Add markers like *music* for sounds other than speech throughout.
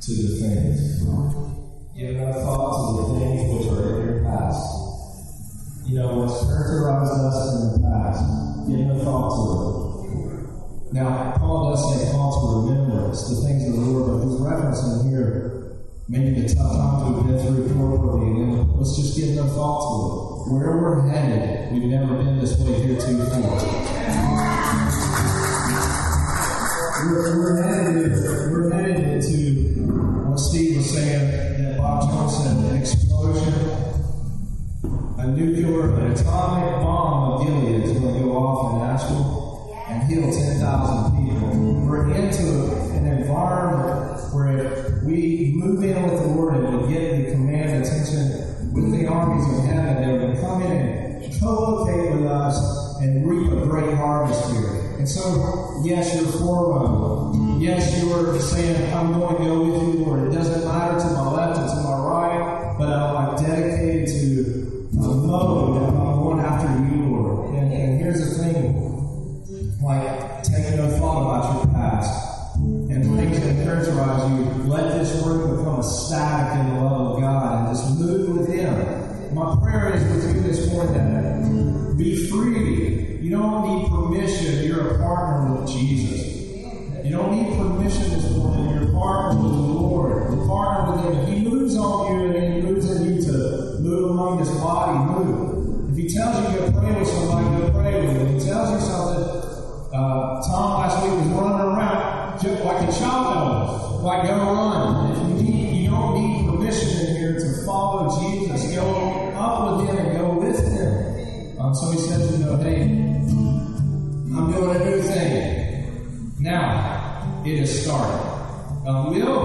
to the things. Give no thought to the things which are in your past. You know, what's characterized us in the past, give no thought to it. Now, Paul does say call to remembrance the things of the Lord, but he's referencing here maybe the tough times we've been through corporately, and let's just give no thought to it. Where we're headed, we've never been this way here heretofore. We're, we're headed, we're what Steve was saying that Bob said, an explosion, a nuclear, an atomic bomb of Gilead is going to go off in Nashville and heal 10,000 people. We're into an environment where we move in with the Lord and we get the command attention with the armies of heaven. They're going to come in and co-locate with us and reap a great harvest here. And so, yes, you're for forerunner. Yes, you're saying, I'm going to go with you, Lord. It doesn't matter to my left and to my right, but I'm dedicated to a mode that I'm going after you, Lord. And, and here's the thing like, take no thought about your past. And things that characterize you, let this word become a static in the love of God and just move with Him. My prayer is with you this morning that be free You don't need permission this morning. You're a Um,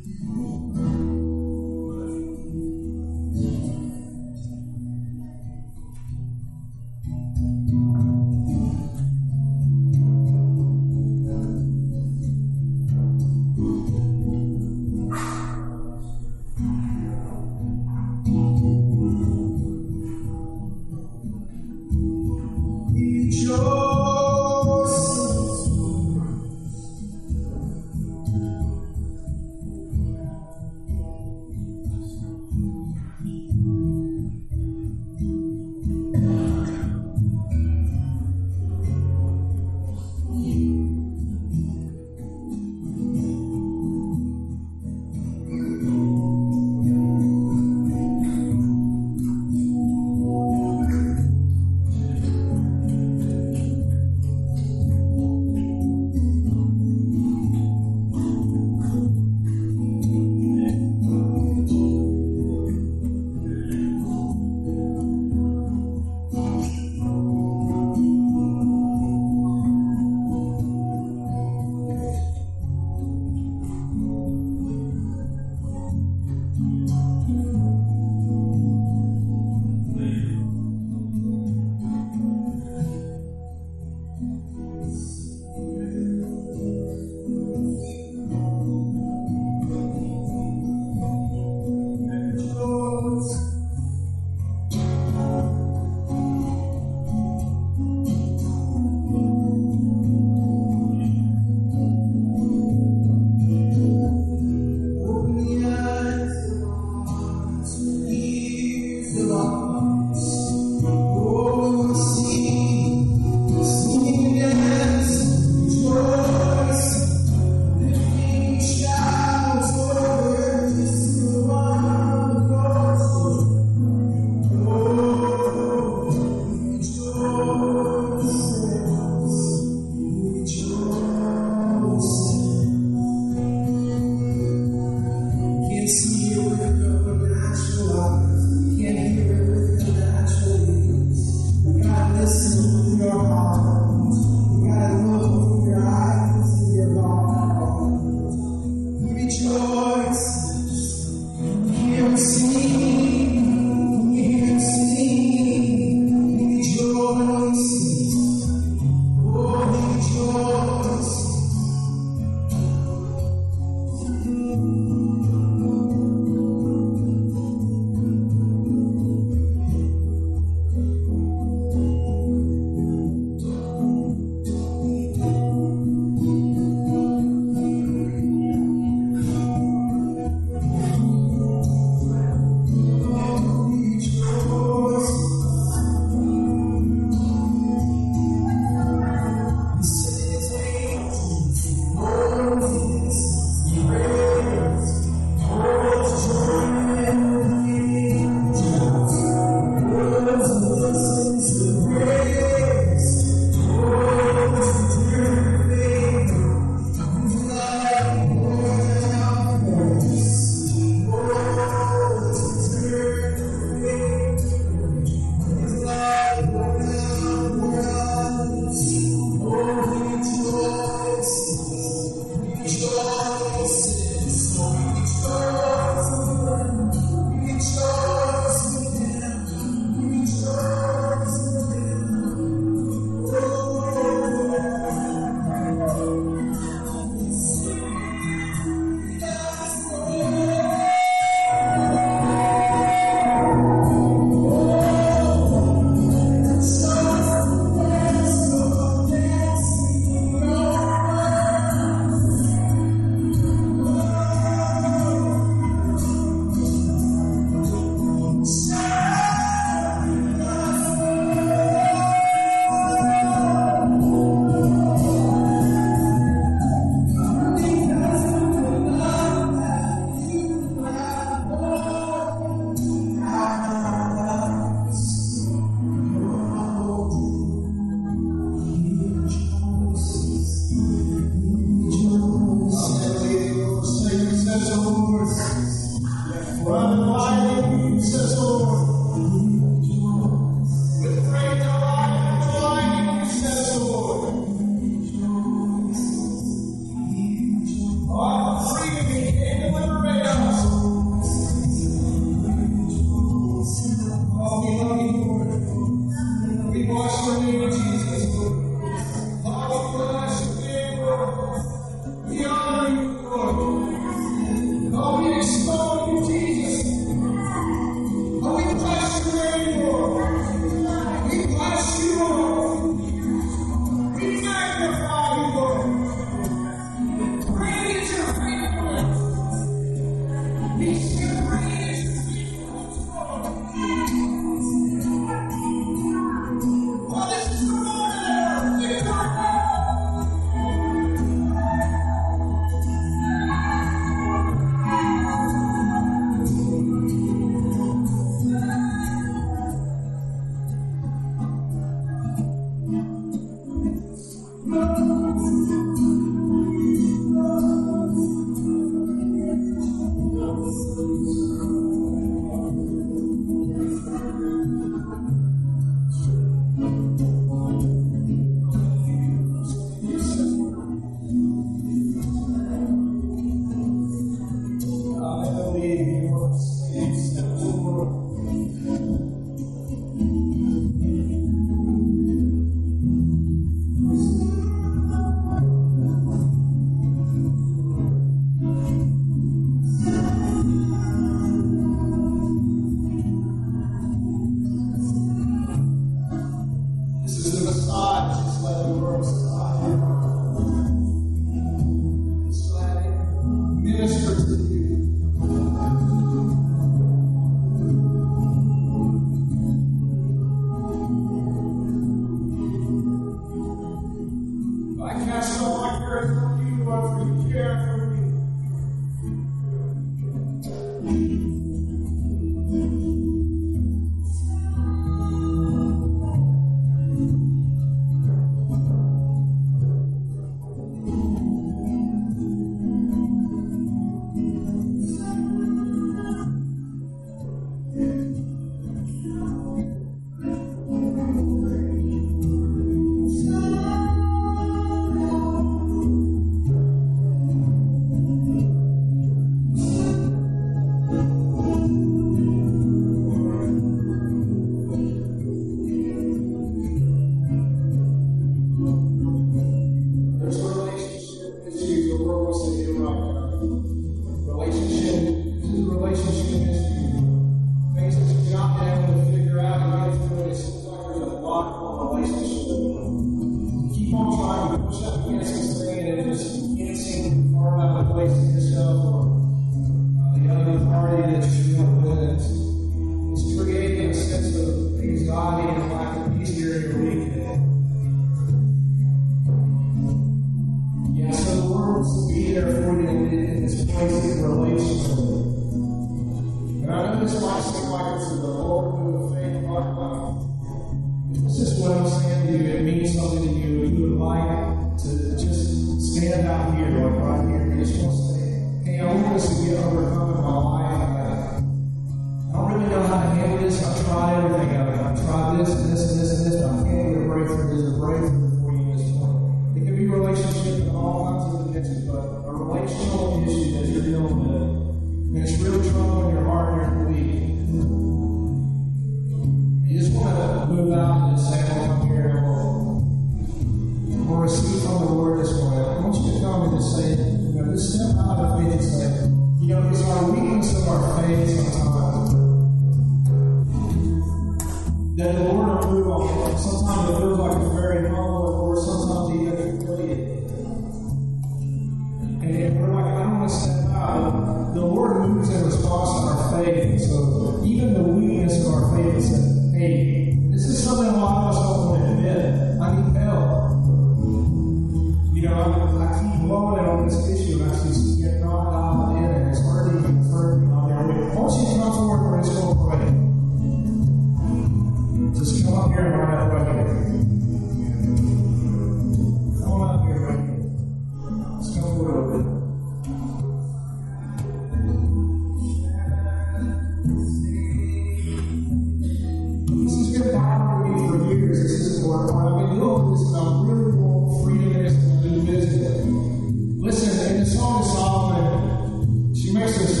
song is. She makes us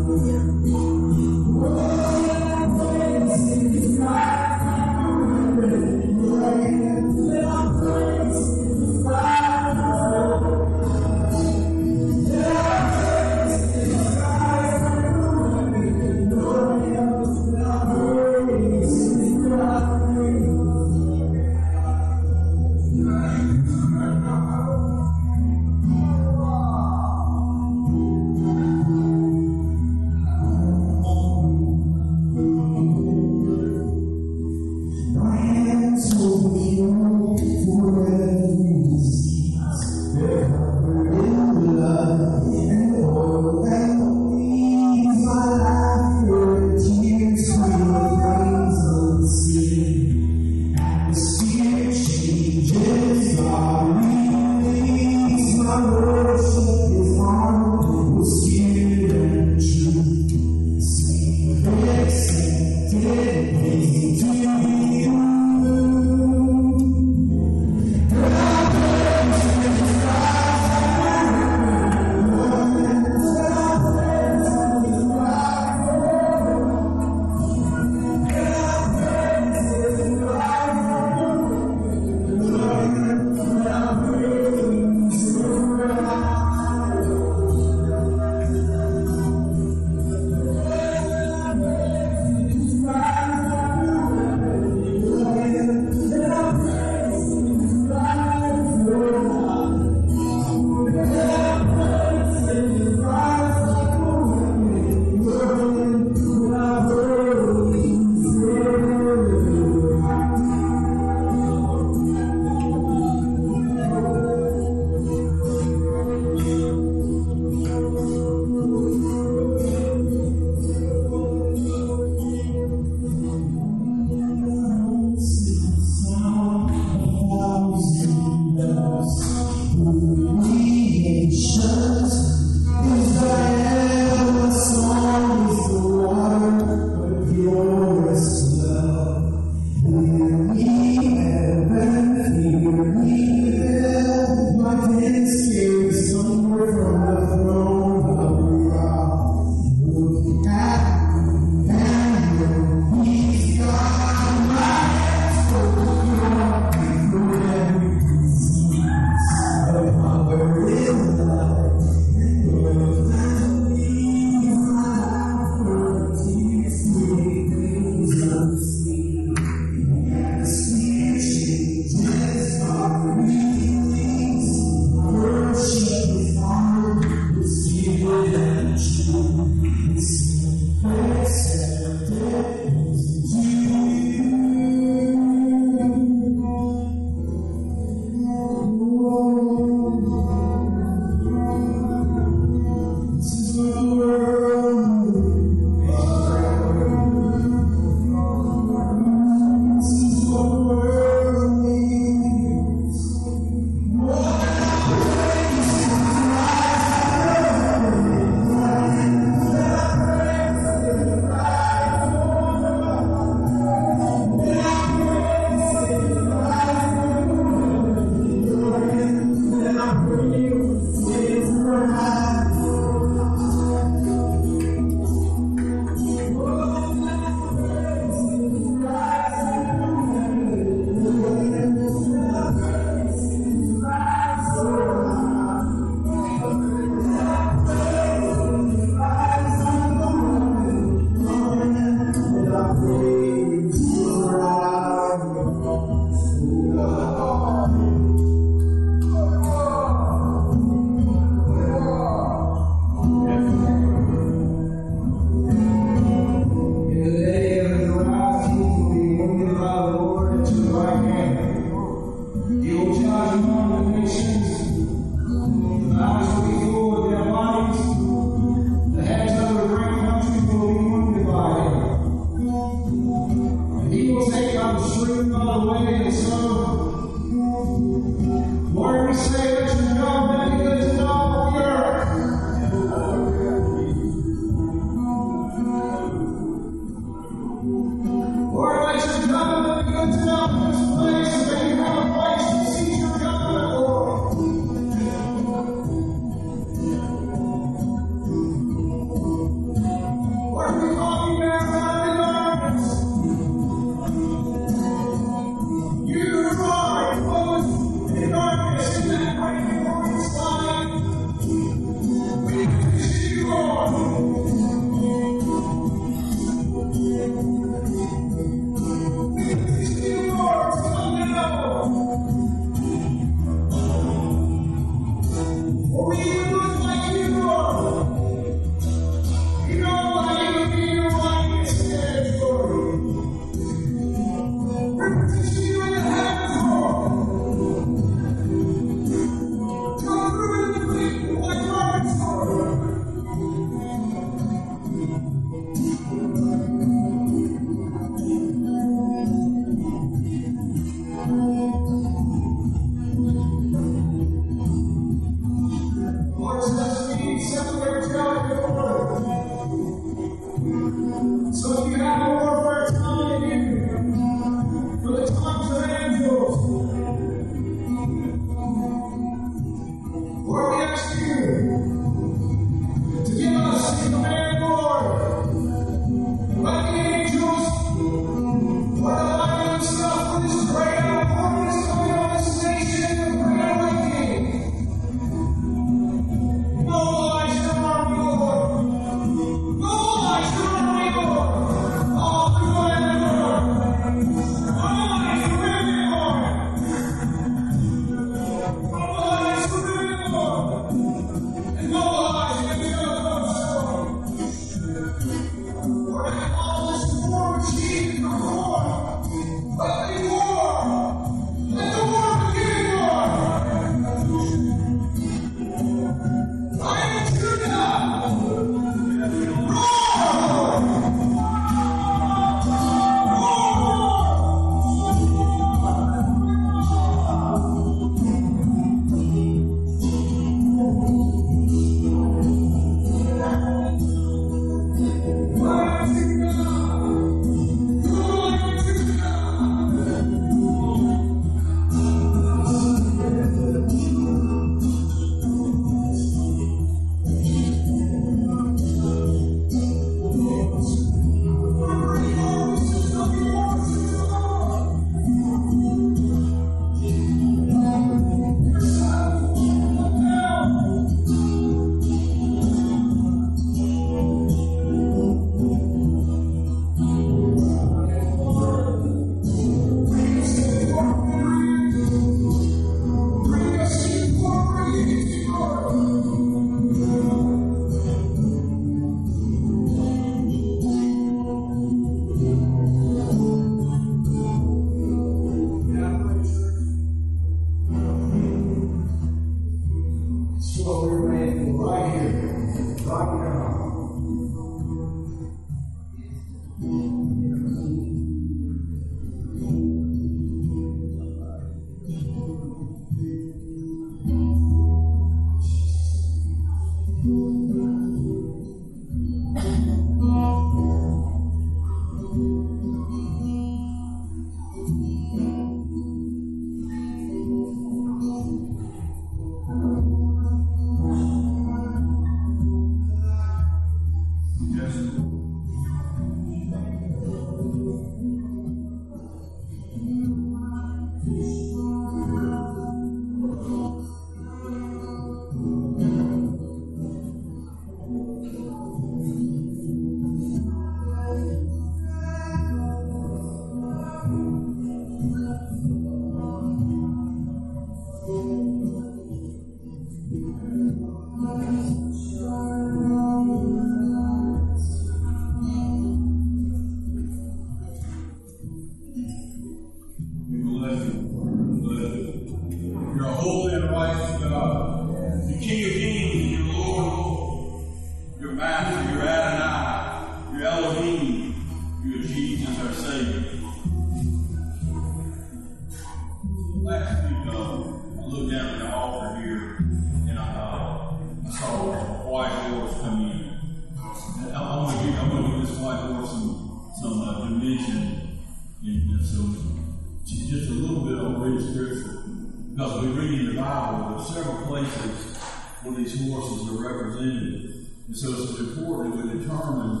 common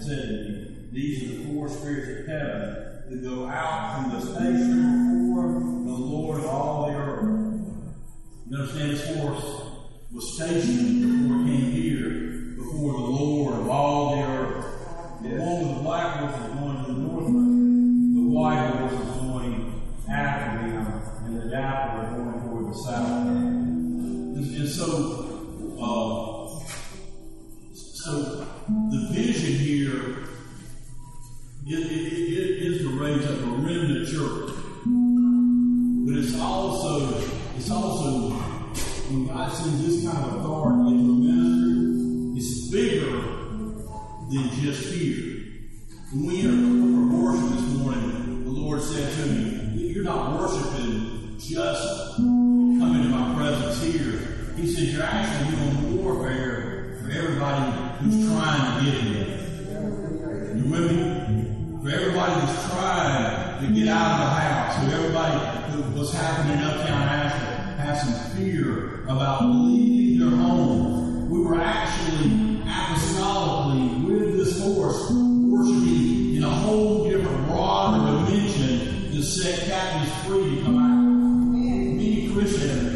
Said, These are the four spirits of heaven that go out from the station for the Lord of all the earth. You understand this horse was stationed before he came here, before the Lord of all happening up here in Asheville have some fear about leaving their home. We were actually apostolically with this force worshiping in a whole different, broader dimension to set captives free to come out. Many Christians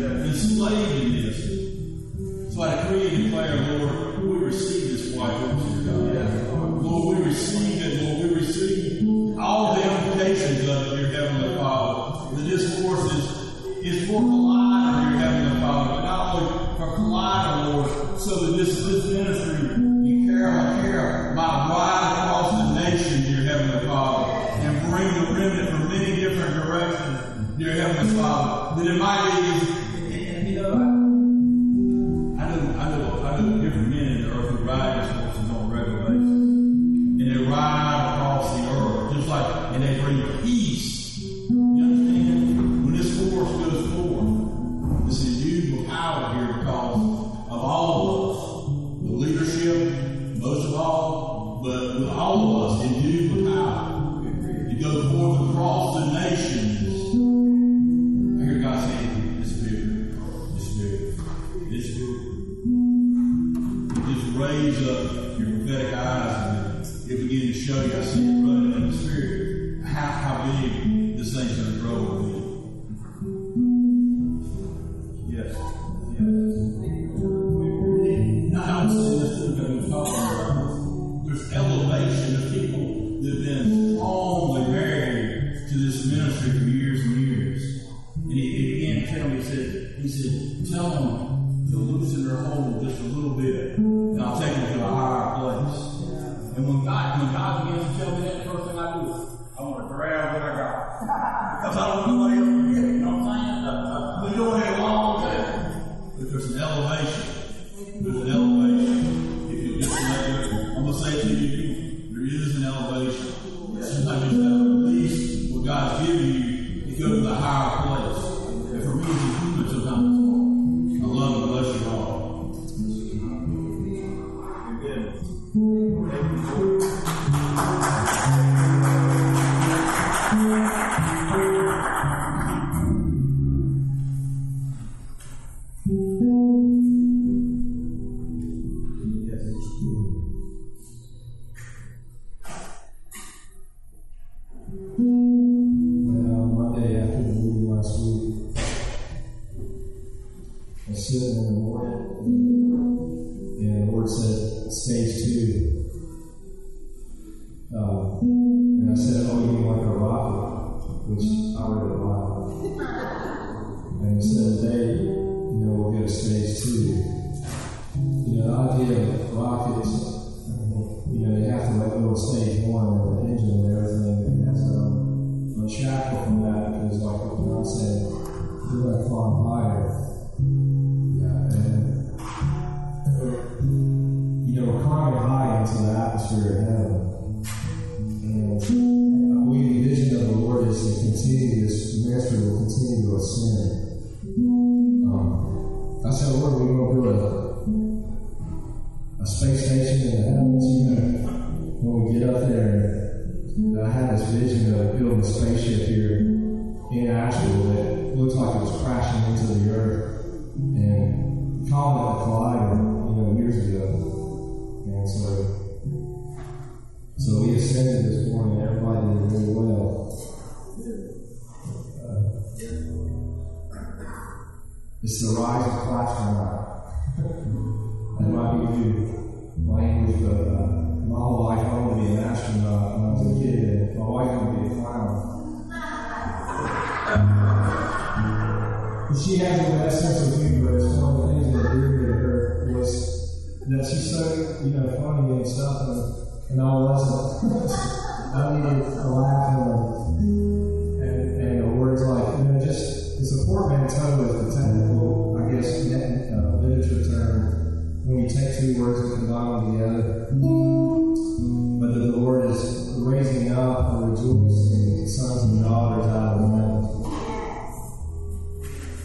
sons and sons and daughters out of them.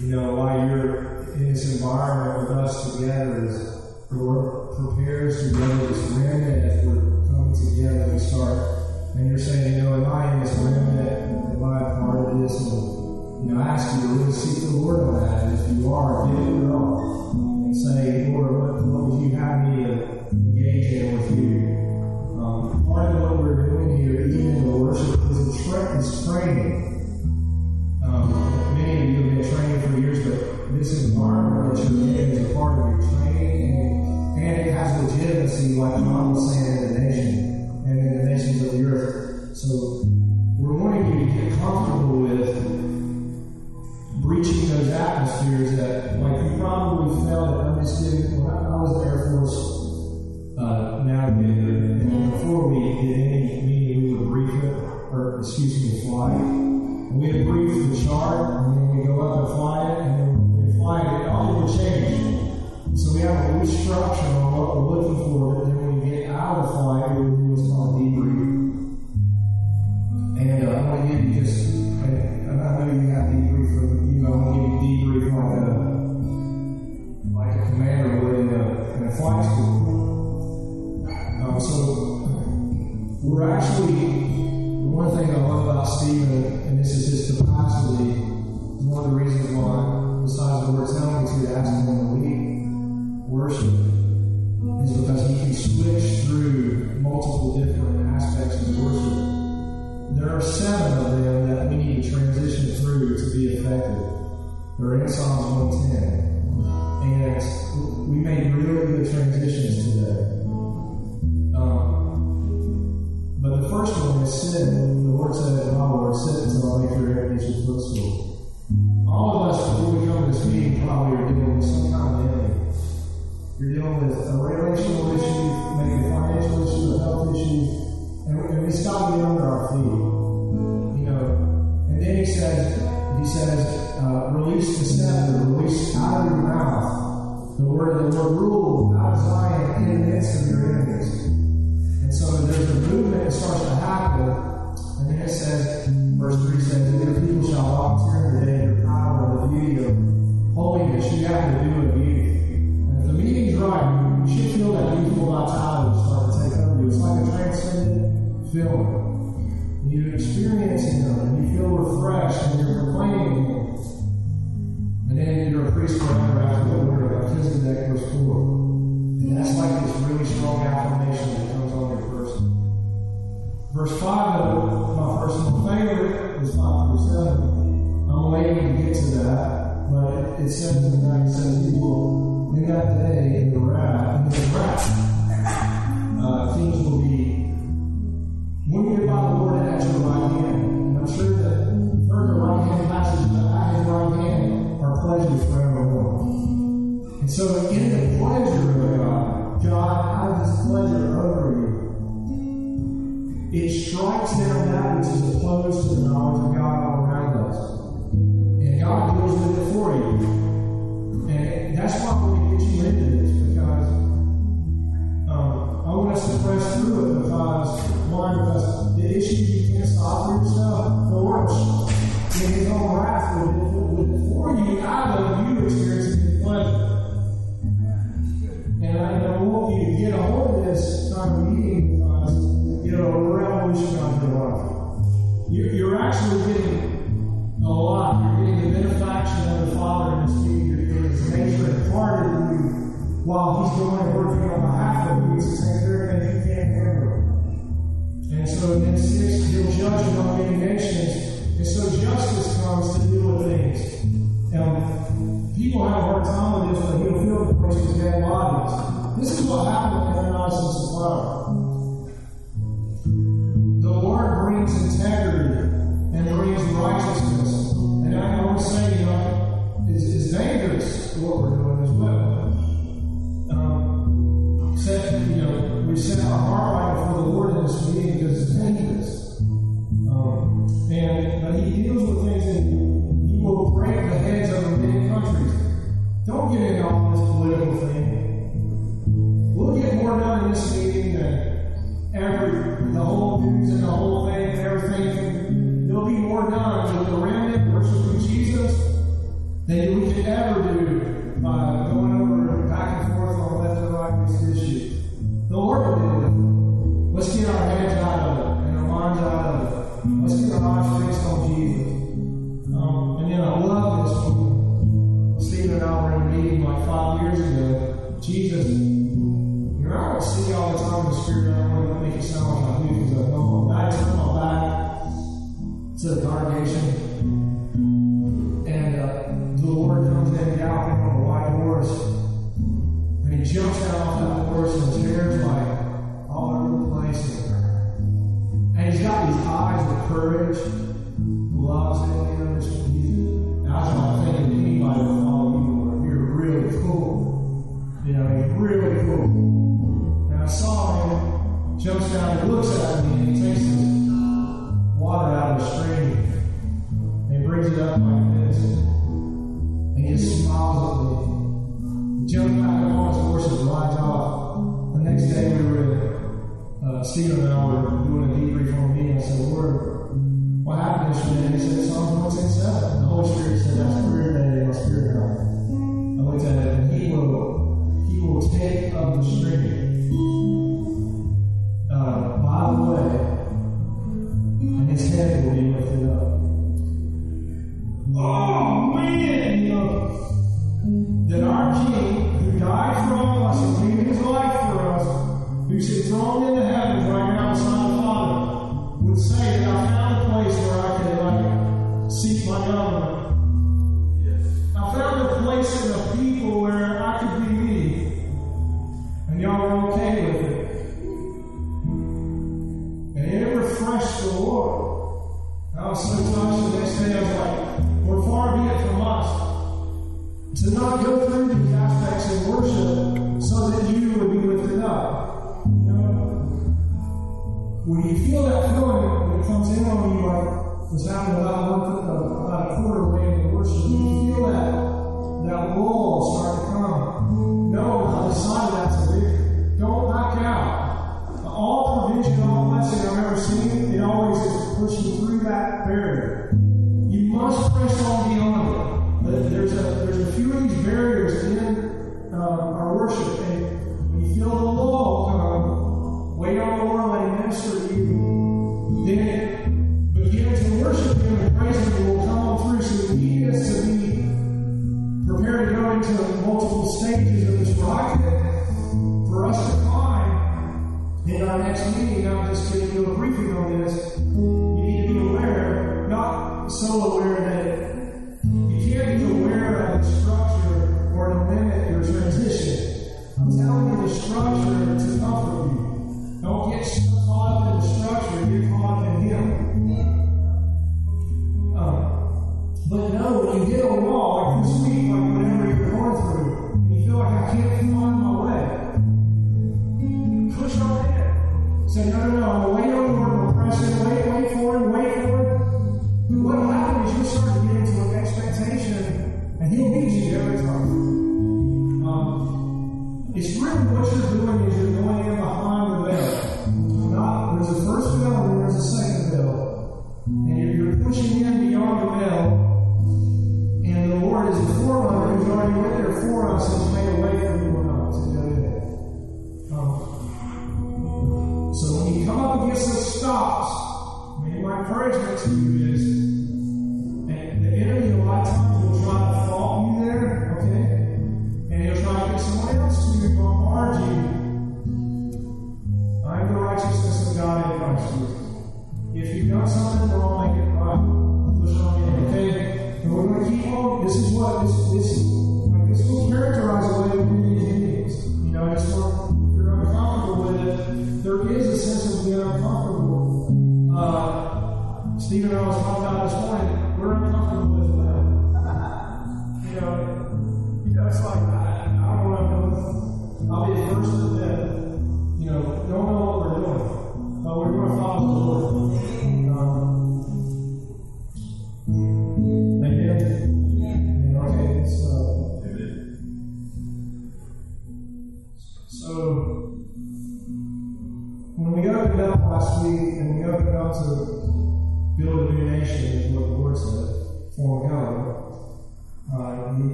You know, while you're in this environment with us together, as the Lord prepares you, whether this remnant, if we're coming together, we start, and you're saying, you know, am I in this remnant? Am I a part of this? And, you know, I ask you to really seek the Lord on that. And if you are, give it all. And say, Lord, what, what would you have me to engage in with you? Um, part of what we're doing here, even in the worship tra- is training. Um, many of you have been training for years, but this environment that you're in is a part of your training, and, and it has legitimacy, like John was saying, in the nation and in the nations of the earth. So we're wanting you to get comfortable with breaching those atmospheres that, like, you probably felt and understood excuse me, flying. And we agree to the chart, and then we go up and fly it, and then we fly it, it all would change. So we have a restructure on what we're looking for, and then when we get out of flight, we do what's called a debrief. And uh, I want to give you just, I, I know you have debrief, but you know, I want to give you debrief like a, like a commander would in a, in a flight school. Um, so we're actually one thing I love about Stephen, and this is just the one of the reasons why, besides the Lord telling me to ask him to lead worship, is because he can switch through multiple different aspects of worship. There are seven of them that we need to transition through to be effective. They're in Psalms 110. And we made really good transitions today. Um, but the first one is sin. The Lord said my word, sit until I make your enemies footstool. All of us, before we come to this meeting, probably are dealing with some kind of enemy. You're dealing with a relational issue, maybe a financial issue, a health issue, and, and it's got to be under our feet. You know, and then he says, he says, uh, release the scepter, release out of your mouth the word the Lord, rule out of Zion in the midst of your enemies. So there's a movement that starts to happen, and then it says, verse 3 says, your people shall volunteer in the day of your power and the beauty of holiness. You have to do a beauty. And if the meeting's right, you should feel that youthful vitality start to take over you. It's like a transcendent feeling. You're experiencing Him, and you feel refreshed, and you're proclaiming Him. And then you're a priest forever after the word of Melchizedek, verse 4. And that's like this really strong affirmation that comes on your. Verse 5 of my personal favorite is 5 through 7. I'm waiting to get to that, but it, says in that, it says, He will, in that day, in the wrath, in the wrath, uh, things will be wounded by the Lord and at your right hand. And I'm sure that you've the right hand passage, but at his right hand are pleasures forevermore. And so, in strikes down that which is opposed to the knowledge of God all around us. And God deals with it for you. And that's why I want to get you into this because um, I want us to press through it because, one, because the issues you can't solve for yourself,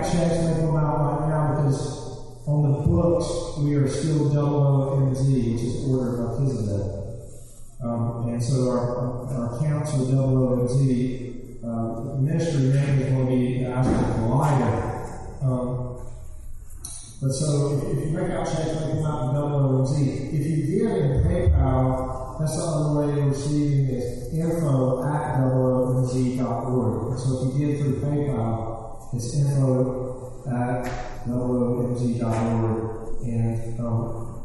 back checks make them out right now because on the books we are still double OMG, which is order of Melchizedek. Um, and so our, our accounts of double OMG uh, ministry name is going to be Isaac Goliath. Um, but so if, you make out checks, make them out in double OMG. If you give in PayPal, that's the only way you're receiving is info at doubleomg.org. So if you give through PayPal, it's info at melomg.org. And, um,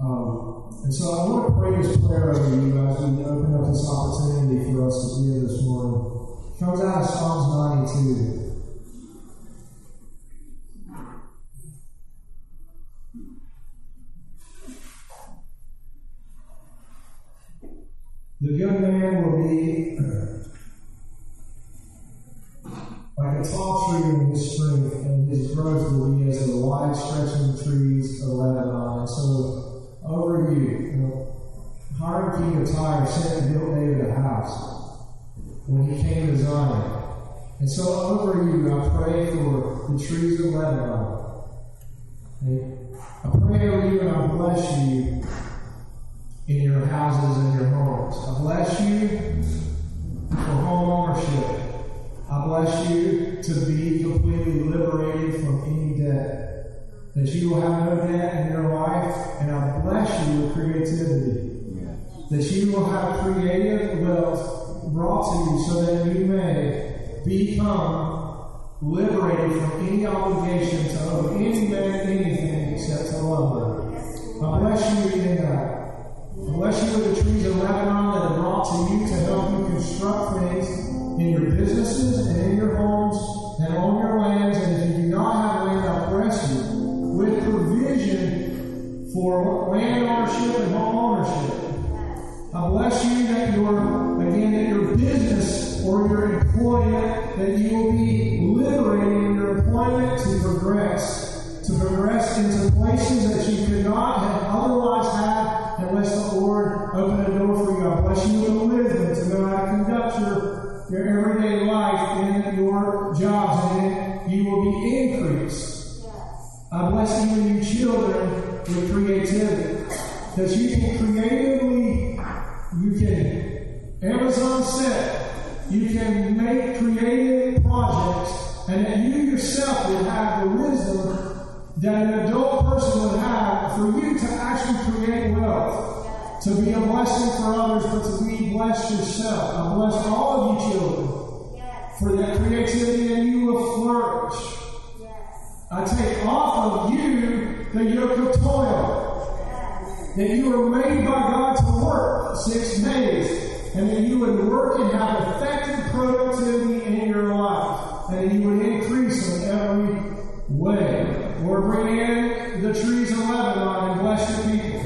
um, and so I want to pray this prayer over you guys and open up this opportunity for us to hear this morning. It comes out of Psalms 92. The good man will be *clears throat* Like a tall tree in his strength, and his growth will be as the wide stretching trees of Lebanon. So, over you, you know, Hiram king of Tyre sent and built David a house when he came to Zion. And so over you, I pray for the trees of Lebanon. I pray over you and I bless you in your houses and your homes. I bless you for home ownership. I bless you to be completely liberated from any debt. That you will have no debt in your life, and I bless you with creativity. That you will have creative wealth brought to you so that you may become liberated from any obligation to owe any man anything except to love. I bless you in that. I bless you with the trees of Lebanon that are brought to you to help you construct things in your businesses and in your homes and on your lands. And if you do not have land, I bless you with provision for land ownership and home ownership. I bless you that your again that your business or your employment that you will be liberating in your employment to progress, to progress into places that you could not have otherwise had unless the Lord opened a door for you. I bless you with wisdom to know how to conduct your, your everyday life in your jobs, and you will be increased. I bless you and you children with creativity. That you can creatively, you can Amazon set, you can make creative projects, and that you yourself will have the wisdom that an adult person would have for you to actually create wealth, to be a blessing for others, but to be blessed yourself. I bless all of you children for that creativity, and you will flourish. I take off of you the yoke of toil. That you were made by God to work six days, and that you would work and have effective productivity in your life, and that you would increase in every way. Lord, bring in the trees of Lebanon and bless your people.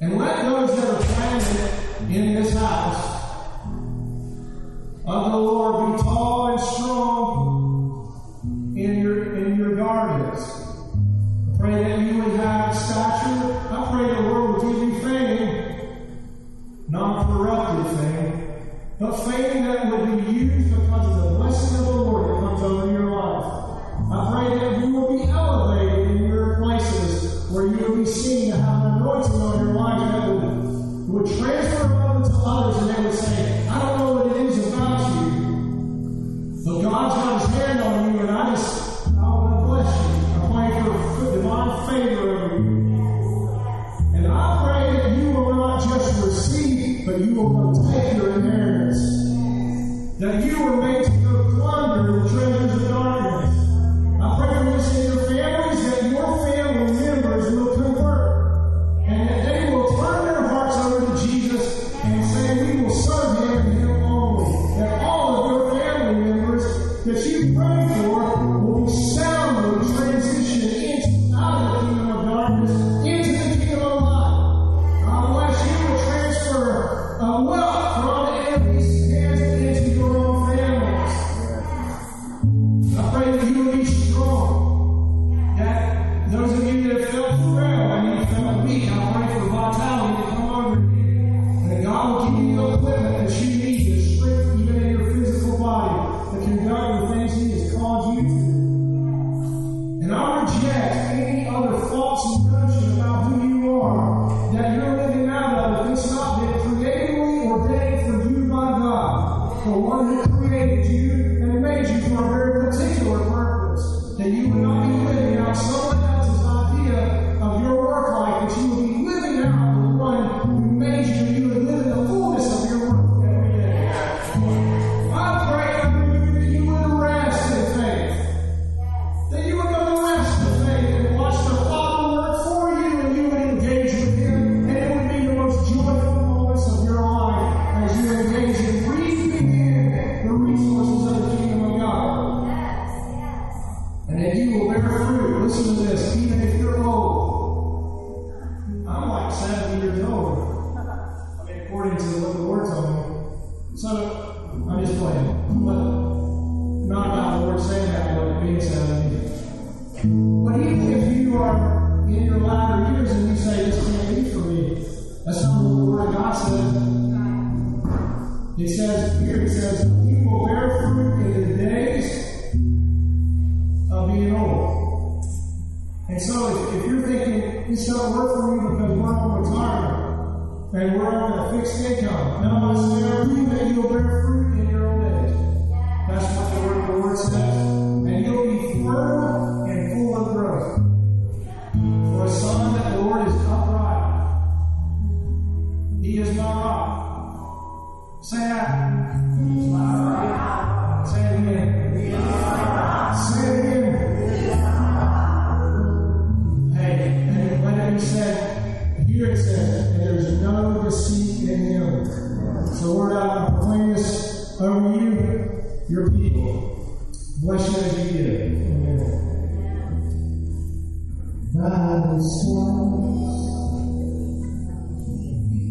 And let those that are planted in this house of the Lord be tall and strong in your in your gardens. I pray that you would have stature. I pray the Lord would give you fame, non-corrupted fame, but fame that would be used because of the blessing of the Lord that comes over your life. I pray that you will be elevated in your places where you will be seen others and you, your people. Bless you as you give. Amen. By the storm.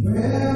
Well,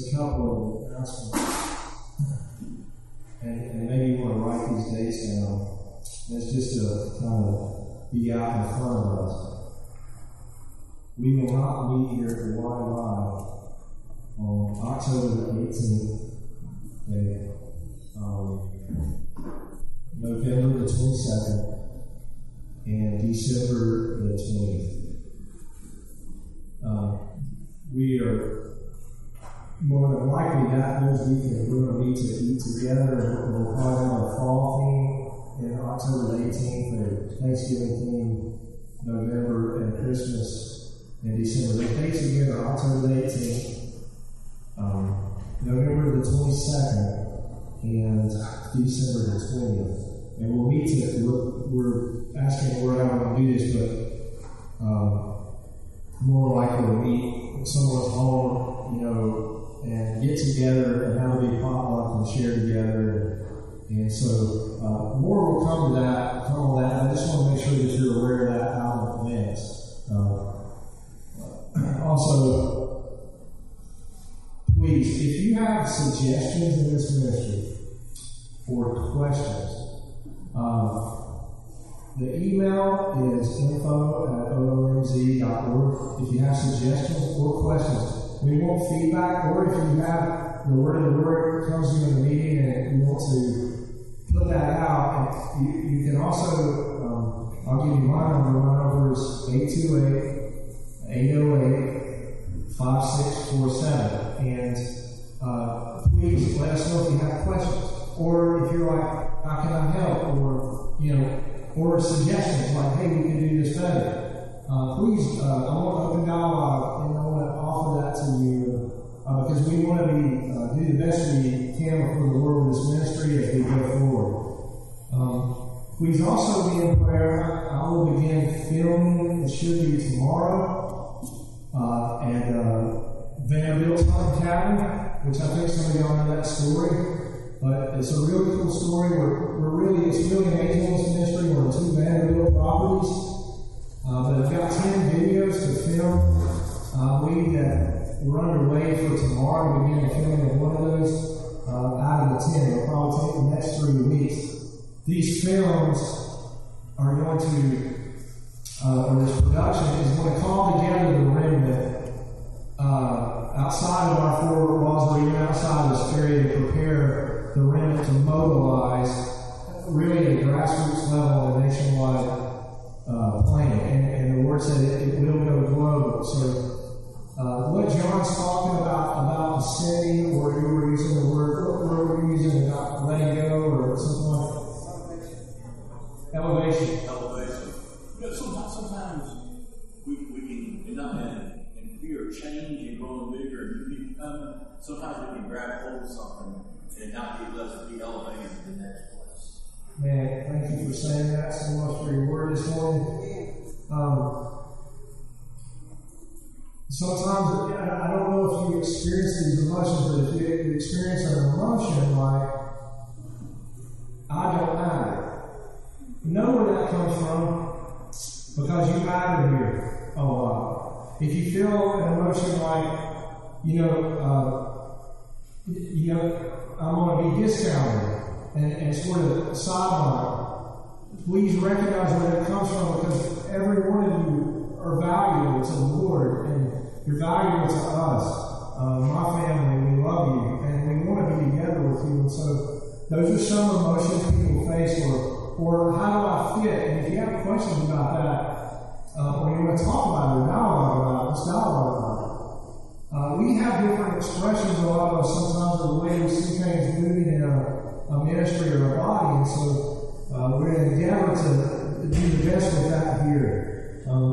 a couple of announcements. And, and maybe you want to write these dates down. It's just to kind of be out in front of us. We will not be here the Y Live on October the 18th, together, and we'll have a fall theme in October the 18th, a Thanksgiving theme, November, and Christmas in December. The dates again are October 18th, um, November the 22nd, and December the 20th. And we'll meet to, we're, we're asking the Lord how we're going to do this, but um, more likely to meet someone's home, you know, and get together and have a big potluck and share together. And so uh, more will come to that, come on that. I just want to make sure that you're aware of that out in advance. Uh, *clears throat* also, please, if you have suggestions in this ministry or questions, um, the email is info at oomz.org. If you have suggestions or questions, we want feedback, or if you have the word of the Lord comes to you in the meeting and you want to put that out, you, you can also, um, I'll give you my number. My number is 828 808 5647. And uh, please let us know if you have questions. Or if you're like, how can I help? Or, you know, or suggestions like, hey, we can do this better. Uh, please, uh, I want open dialogue to you uh, because we want to be uh, do the best we can for the Lord with this ministry as we go forward. Um, please also be in prayer. I will begin filming. It should be tomorrow uh, at uh, Vanderbilt's Hunting Cabin, which I think some of y'all know that story. But it's a really cool story. We're, we're really, it's really an angels ministry. We're on two Vanderbilt properties. Uh, but I've got 10 videos to film. We uh, we're underway for tomorrow to begin the filming of one of those uh, out of the 10. It'll probably take the next three weeks. These films are going to, uh, or this production is going to call together the remnant uh, outside of our four walls, or even outside of this area to prepare the remnant to mobilize really at a grassroots level and nationwide uh, plan. And, and the Lord said it, it will go global. So uh, what John's talking about, about ascending, or you were using the word, what word were you using about letting go or something like that? Elevation. elevation. You know, sometimes, sometimes we, we can, in, in, in fear of change and growing bigger and new people coming, sometimes we can grab hold of something and not be blessed to be elevated to the next place. Man, thank you for saying that so much for your word this morning. Um, sometimes, I don't know if you experience these emotions, but if you experience an emotion like, I don't matter, know where that comes from because you matter here a lot. If you feel an emotion like, you know, uh, you know, I'm going to be discounted and, and sort of sidelined, please recognize where that comes from because every one of you are valuable to the Lord you're valuable to us, uh, my family. We love you and we want to be together with you. And so those are some emotions people face or or how do I fit? And if you have questions about that, uh, or you want to talk about it or dialogue about it, let's about it. Uh, we have different expressions, a lot of us, sometimes the way we see things moving in a, a ministry or a body. And so uh, we're going to endeavor to do the best with that here. Um,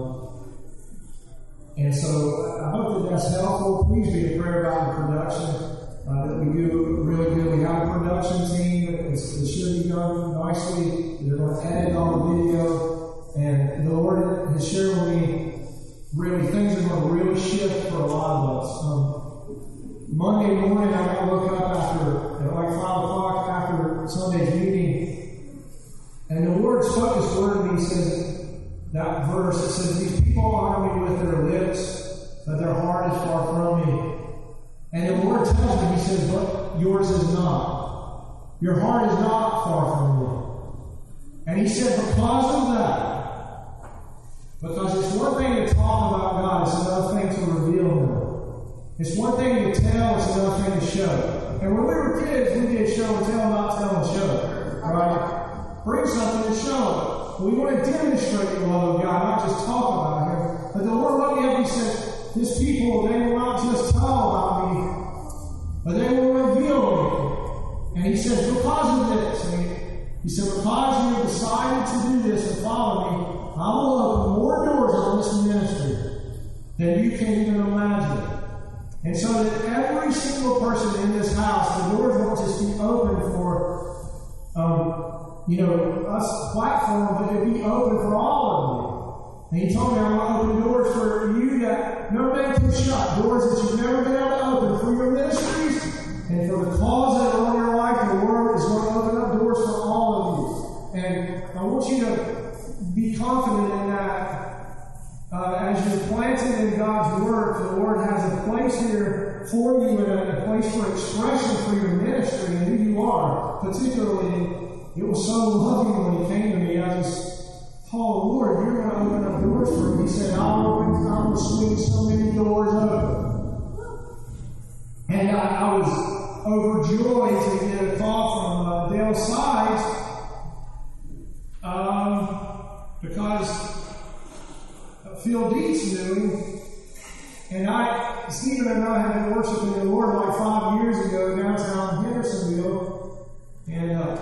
shift for a lot of us. Um, Monday morning, I look up after, at like 5 o'clock after Sunday's meeting. And the Lord spoke this word to me. He says, that verse, it says, These people honor me with their lips, but their heart is far from me. And the Lord tells me, He says, but yours is not. Your heart is not far from me. And He said, because of that, because it's one thing to talk about God, it's another thing to reveal Him. It's one thing to tell, it's another thing to show. And when we were kids, we did show and tell, not tell and show. Right? Bring something and show it. We want to demonstrate the love of God, not just talk about Him. But the Lord let me up, He said, His people, they will not just tell about me, but they will reveal me. And He says, because of this, and he, he said, because you decided to do this and follow me, I will open more doors on this ministry than you can even imagine. And so that every single person in this house, the doors won't just be open for, um, you know, us platform, but it'll be open for all of you. And he told me I'm going to open doors for you that no man can shut, doors that you've never been able to open for your ministries and for the cause that place here for you and a, place for expression for your ministry and who you are. Particularly, it was so loving when He came to me. I just, Paul, Lord, you're going to open up doors for me. He said, I'll open, I will swing so many doors open. And I, I was overjoyed to get a call from uh, Dale Sides um, because Phil Dietz knew. And I, Stephen and I had been worshiping the Lord like five years ago downtown Hendersonville. And uh,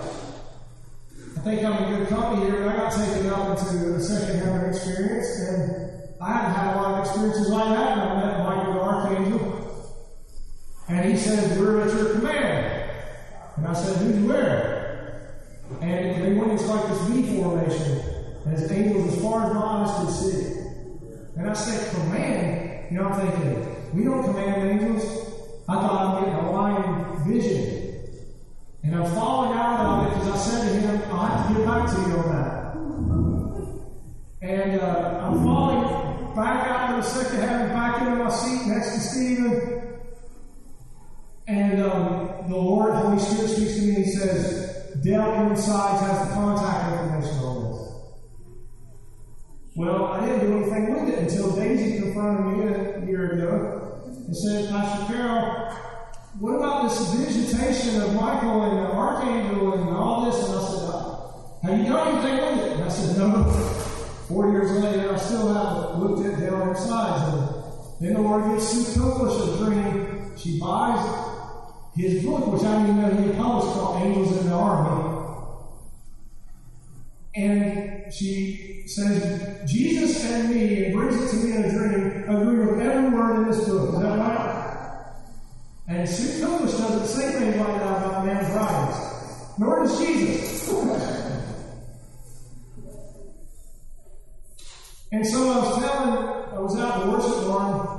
I think I'm in good company here, but I got taken up into a second heaven experience. And I hadn't had a lot of experiences like that. And I met Michael the Archangel. And he said, We're at your command. And I said, Who's where? And they went into like this V formation. And his angels as far as my eyes could see. And I said, command? You know, I'm thinking, we don't command angels. I thought I'm getting a lying vision. And I'm falling out of it because I said to him, I'll have to get back to you on that. And uh, I'm falling back out of the second heaven, back into my seat next to Stephen. And um, the Lord, Holy Spirit speaks to me and he says, Dale Sides has the contact on. Well, I didn't do anything with it until Daisy confronted me a year ago and said, Pastor Carroll, what about this visitation of Michael and the Archangel and all this? And I said, uh, Have you done anything with it? And I said, No. Four years later, I still haven't looked at down sides. And then the Lord gives Sue Coolish a dream. She buys his book, which I didn't even know he published, called Angels in the Army. And she says, Jesus and me, and brings it to me in a dream, agree with every word in this book. Is that right? And Coolish doesn't say things like that about man's writings. Nor does Jesus. and so I was telling, I was out in the worship barn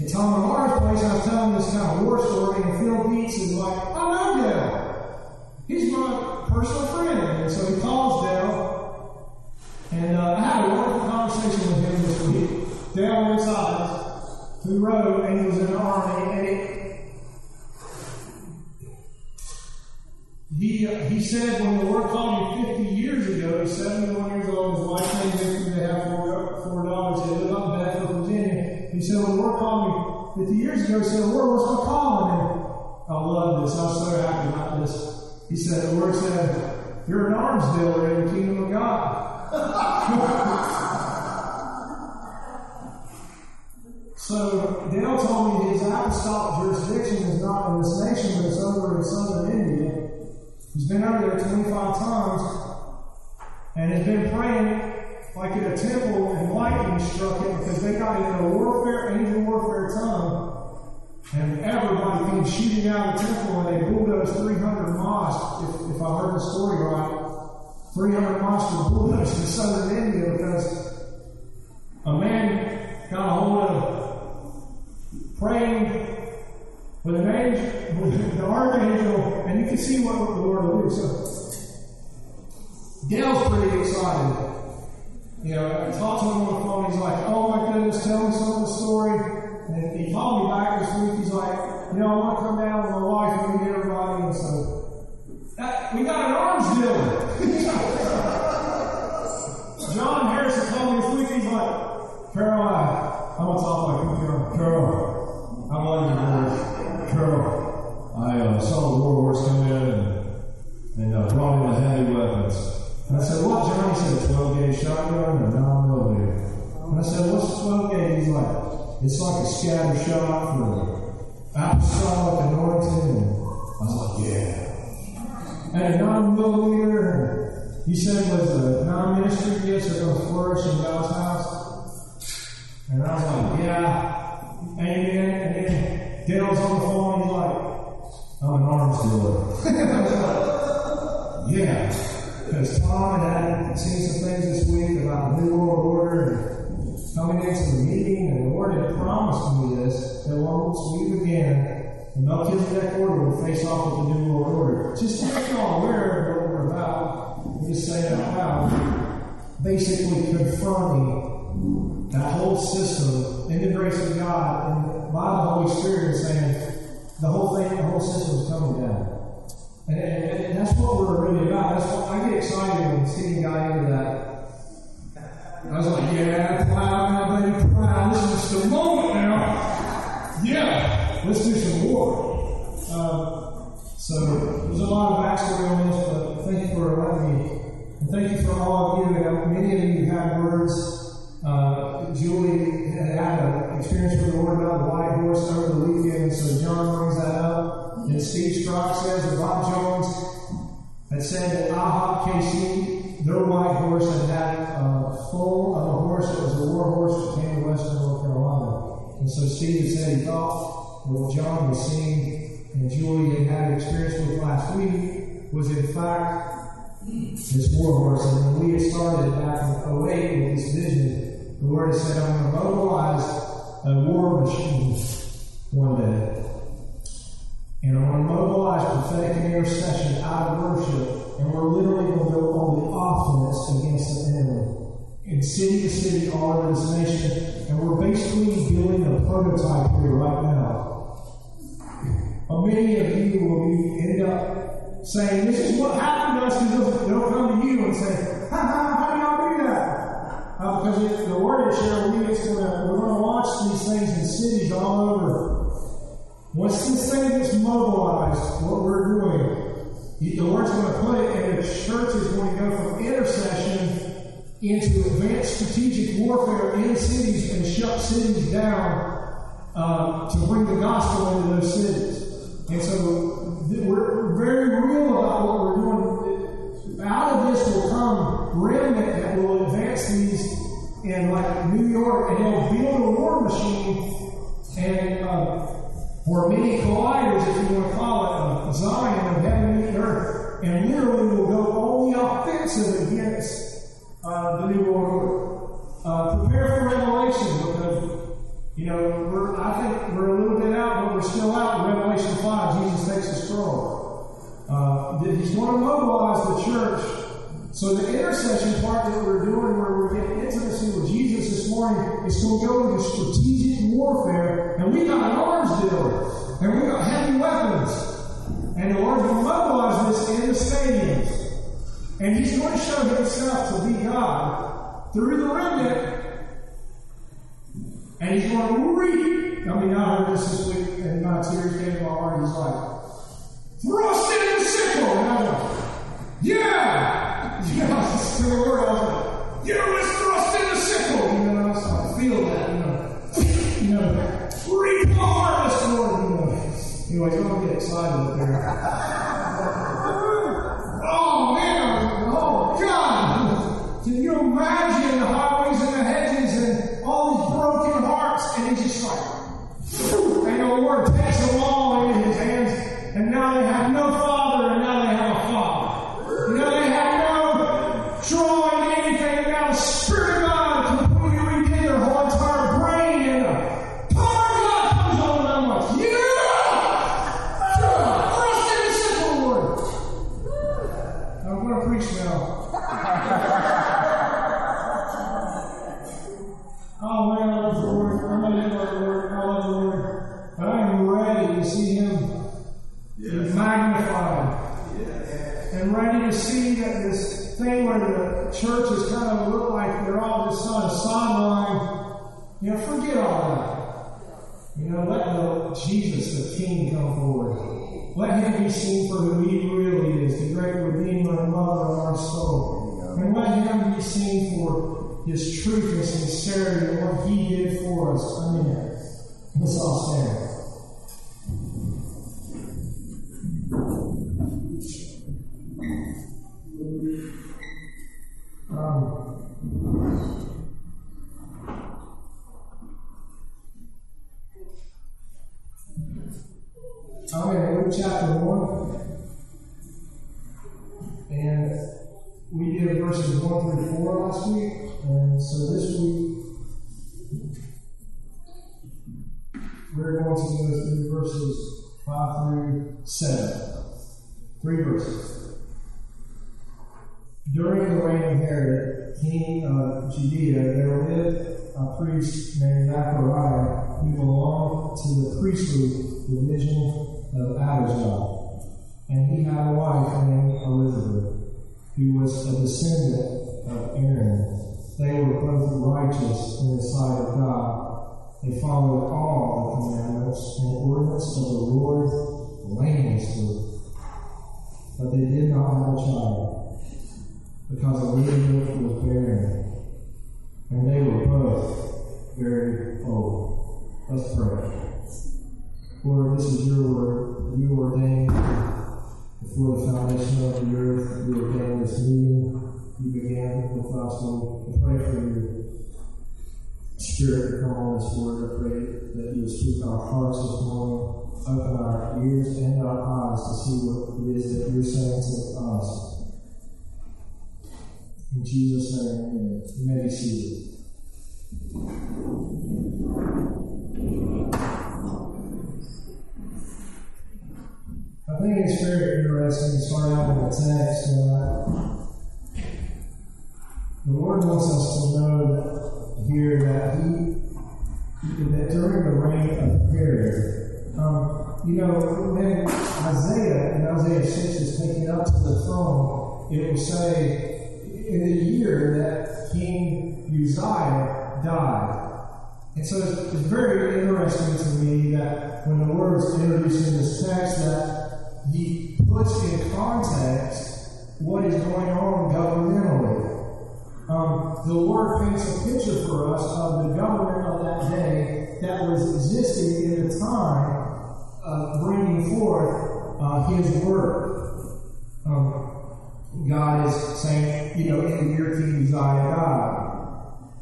at Tom Lamar's place, I was telling this kind of war story, and Phil Dietz is like, I know Dale. He's my personal friend. And so he calls Dale, and uh, I had a wonderful conversation with him this week. Dale Sides, who wrote Angels in the Army, and it, he, uh, he said when the Lord called me 50 years ago, he's 71 years old, his wife named Victor, they have four, four daughters, they live up in Bedford, Virginia. He said when the Lord called me 50 years ago, he said, the Lord, what's my calling? And I love this. I was so happy about this. He said, the Lord said, You're an arms dealer in the kingdom of God. So Dale told me his apostolic jurisdiction is not in this nation, but it's over in southern India. He's been over there 25 times and has been praying like in a temple and lightning struck it because they got in a warfare, angel warfare tongue. And everybody came shooting out of the temple and they bulldozed 300 mosques, if, if I heard the story right. 300 mosques were bulldozed in southern India because a man got a hold of praying with an angel, with the archangel, and you can see what the Lord will do. So, Dale's pretty excited. You know, I talked to him on the phone. He's like, "Oh my goodness, tell me some of the story." And he called me back this week. He's like, you know, I want to come down with my wife and meet everybody. And so that, we got an arms dealer. John Harrison called me this week. He's like, Caroline, I'm gonna talk like you Carol, I love you, Lord. Carol, I uh, saw the war horse come in and, and uh, brought in the heavy weapons. And I said, what, John? He said, 12 gauge shotgun or 9 millimeter. And I said, what's a 12 gauge? He's like, it's like a scatter shot for apostolic anointing. And I was like, yeah. And a 9 millimeter, he said was a non-ministry gifts are going to flourish in God's house. And I was like, yeah, amen. And then Dale's on the phone, he's like, oh, I'm an arms dealer. Yeah. Because Tom had seen some things this week about the New World Order and coming into the meeting, and the Lord had promised me this, that once we begin, the Melchizedek order will face off with the New World Order. Just to make you all aware of what we're about, just say out loud, basically confirming that whole system in the grace of God and by the Holy Spirit saying the whole thing, the whole system is coming down. And, and, and that's what we're really about. That's what I get excited when Stephen got into that. I was like, yeah, plow now, baby, plow. This is just the moment now. Yeah, let's do some war. Um, so there's a lot of backstory on this, but thank you for letting me. And thank you for all of you. Many of you have words. Uh, Julie had had an experience with the Lord about the white horse over the weekend, so John brings that up. And Steve Strock says that Bob Jones had said that IHOP KC, their white horse, had had uh, full of a horse that was a war horse that came to Western North Carolina. And so Steve had said he thought what John was seeing and Julie had had experience with last week was in fact this war horse. And when we had started back in 08 with this vision, the Lord said, I'm going to mobilize a war machine one day. And I'm going to mobilize prophetic intercession out of worship. And we're literally going to go on the offense against the enemy. In city to city, all over this nation. And we're basically building a prototype here right now. Uh, many of you will be, end up saying, This is what happened to us, because they'll come to you and say, Ha ha, how do y'all do that? Uh, because if the word is shared, we it's gonna, we're going to watch these things in cities all over. Once this thing gets mobilized, what we're doing, the Lord's going to put it, and the church is going to go from intercession into advanced strategic warfare in cities and shut cities down uh, to bring the gospel into those cities. And so we're very real about what we're doing. Out of this will come remnant that will advance these in like New York, and they'll build a war machine and. Uh, or many colliders, if you want to call it, Zion of heaven and earth, and literally will go on the offensive against uh, the New World Order. Uh, prepare for revelation because, you know, we're, I think we're Revelation 5. Jesus takes the scroll. Uh, he's going to mobilize the church. So the intercession part that we're doing, where we're getting intimacy with Jesus this morning, is going to go into strategic warfare. And we got an arms deal, and we got heavy weapons. And the Lord's going to mobilize this in the stadiums. And He's going to show Himself to be God through the remnant. And He's going to reap. Mean, I heard this this week, and came to my heart. He's like, thrust in the sickle. And I was like, yeah! *laughs* Yeah, to the was like, you know, thrust in the sickle. You know, I was like, feel that, you know. *laughs* You know, reap harvest, Lord, you know. Anyways, don't get excited up there. *laughs* oh, man, oh, God. Can you imagine and truth and sincerity 7. Three verses. During the reign of Herod, king of Judea, there lived a priest named Zachariah who belonged to the priestly division of Abijah. And he had a wife named Elizabeth, who was a descendant of Aaron. They were both righteous in the sight of God. They followed all the commandments and ordinances of the Lord blamelessly. But they did not have a child, because Elizabeth was barren, and they were both very old. Let's pray. Lord, this is your word. You ordained before the foundation of the earth. You ordained this meeting. You began with us. I pray for your spirit come on this word. I pray that you speak our hearts this morning. Open our ears and our eyes to see what it is that you're saying to us. In Jesus' name, amen. You may be seated. I think it's very interesting to start out with the text. Uh, the Lord wants us to know that here that He that during the reign of Herod, um, you know, when Isaiah in Isaiah six is taken up to the throne, it will say in the year that King Uzziah died. And so it's, it's very interesting to me that when the word is introduced in this text that he puts in context what is going on governmentally. Um, the Lord paints a picture for us of the government of that day that was existing in the time of bringing forth uh, His word. Um, God is saying, you know, in the year King Uzziah died.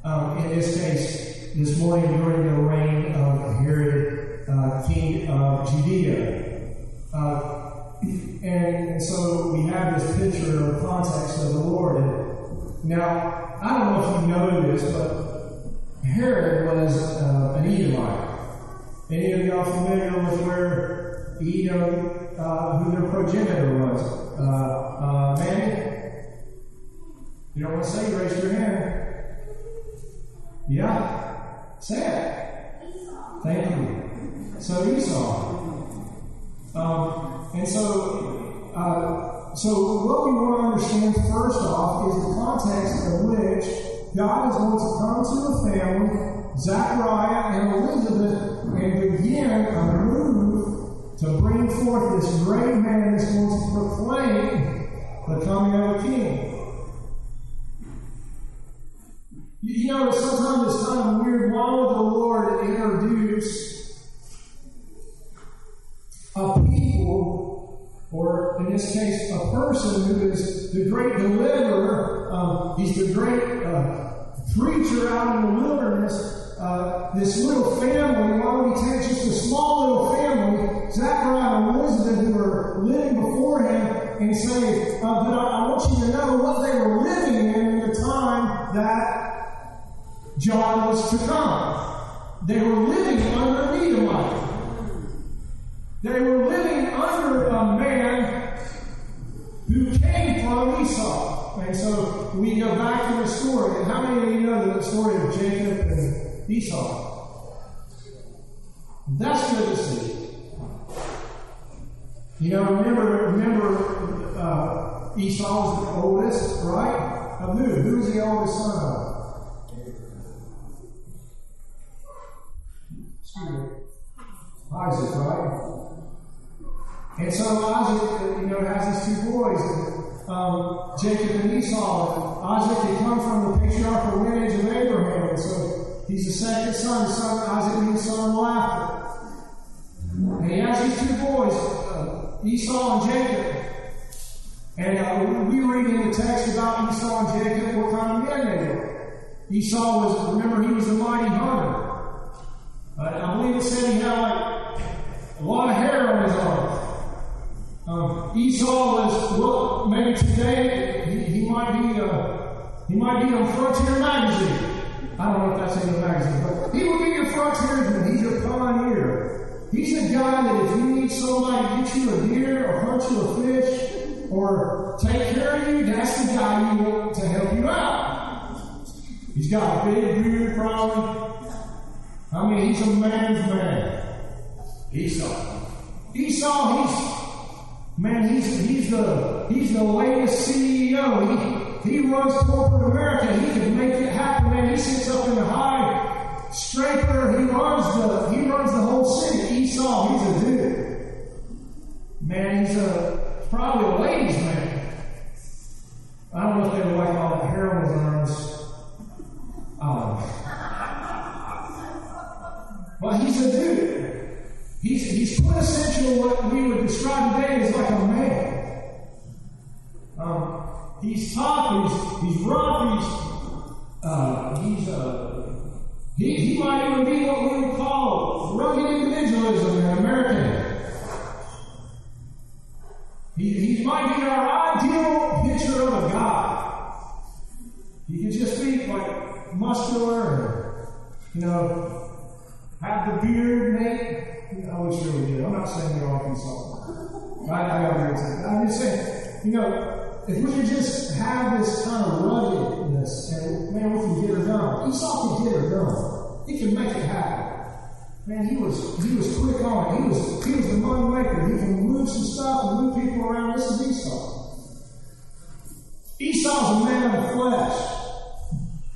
Um, in this case, this morning during the reign of Herod, uh, king of Judea. Uh, and so we have this picture or context of the Lord. And now, I don't know if you know this, but Herod was uh, an Edomite. Any of y'all familiar with where Edom, uh, who their progenitor was? Uh, uh, Manny? You don't want to say, raise your hand. Yeah? Say it. Thank you. So Esau. Um, and so, uh, so what we want to understand first off is the context of which God is going to come to a family, Zachariah and Elizabeth, and begin a move to bring forth this great man that's going to proclaim the coming of a king. You know, sometimes it's kind of weird. Why would the Lord introduce a people, or in this case, a person who is the great deliverer? Um, he's the great uh, preacher out in the wilderness. Uh, this little family, why would he take just a small little family, Zachariah and Elizabeth, who were living before him, and say, uh, but I, I want you to know what they were living in in the time that John was to come. They were living under Edomite. They were living under a man who came from Esau. And so we go back to the story. And how many of you know the story of Jacob and Esau? That's good to. You know, remember, remember, uh, Esau was the oldest, right? Of who? Is the oldest son of? Isaac, right? And so Isaac, you know, has these two boys, um, Jacob and Esau. Isaac had come from the patriarchal lineage of Abraham, and so he's the second son. Son of Isaac means son of laughter. And he has these two boys, uh, Esau and Jacob. And uh, we read in the text about Esau and Jacob what kind of men they were. Esau was, remember, he was a mighty hunter. I believe it said he had like a lot of hair on his arm. Um, Esau was, well, maybe today he, he might be, uh, he might be on Frontier magazine. I don't know if that's in the magazine, but he will be your frontiersman. He's your pioneer. He's the guy that if you need somebody to get you a deer or hunt you a fish or take care of you, that's the guy you want to help you out. He's got a big beard, probably. I mean, he's a man's man. Esau. Esau, he's man, he's he's the he's the latest CEO. He he runs corporate America. He can make it happen, man. He sits up in the high scraper. He runs the he runs the whole city. Esau, he's a dude. Man, he's a probably a ladies' man. I don't know if they like all the his arms. Um, but he's a dude. He's, he's quintessential what we would describe today as like a man. Um, he's tough, he's, he's rough, he's, uh, he's, uh, he, he might even be what we would call rugged individualism in American. He, he might be our ideal picture of a guy. He could just be like muscular you know, have the beard, mate. I wish you really did. I'm not saying you're all consultant. I, I got I'm just saying, you know, if we could just have this kind of ruggedness, and man, we can get her done. Esau can get her done. He can make it happen. Man, he was he was quick on it. He was he was the money maker. He can move some stuff and move people around. This is Esau. Esau's a man of the flesh.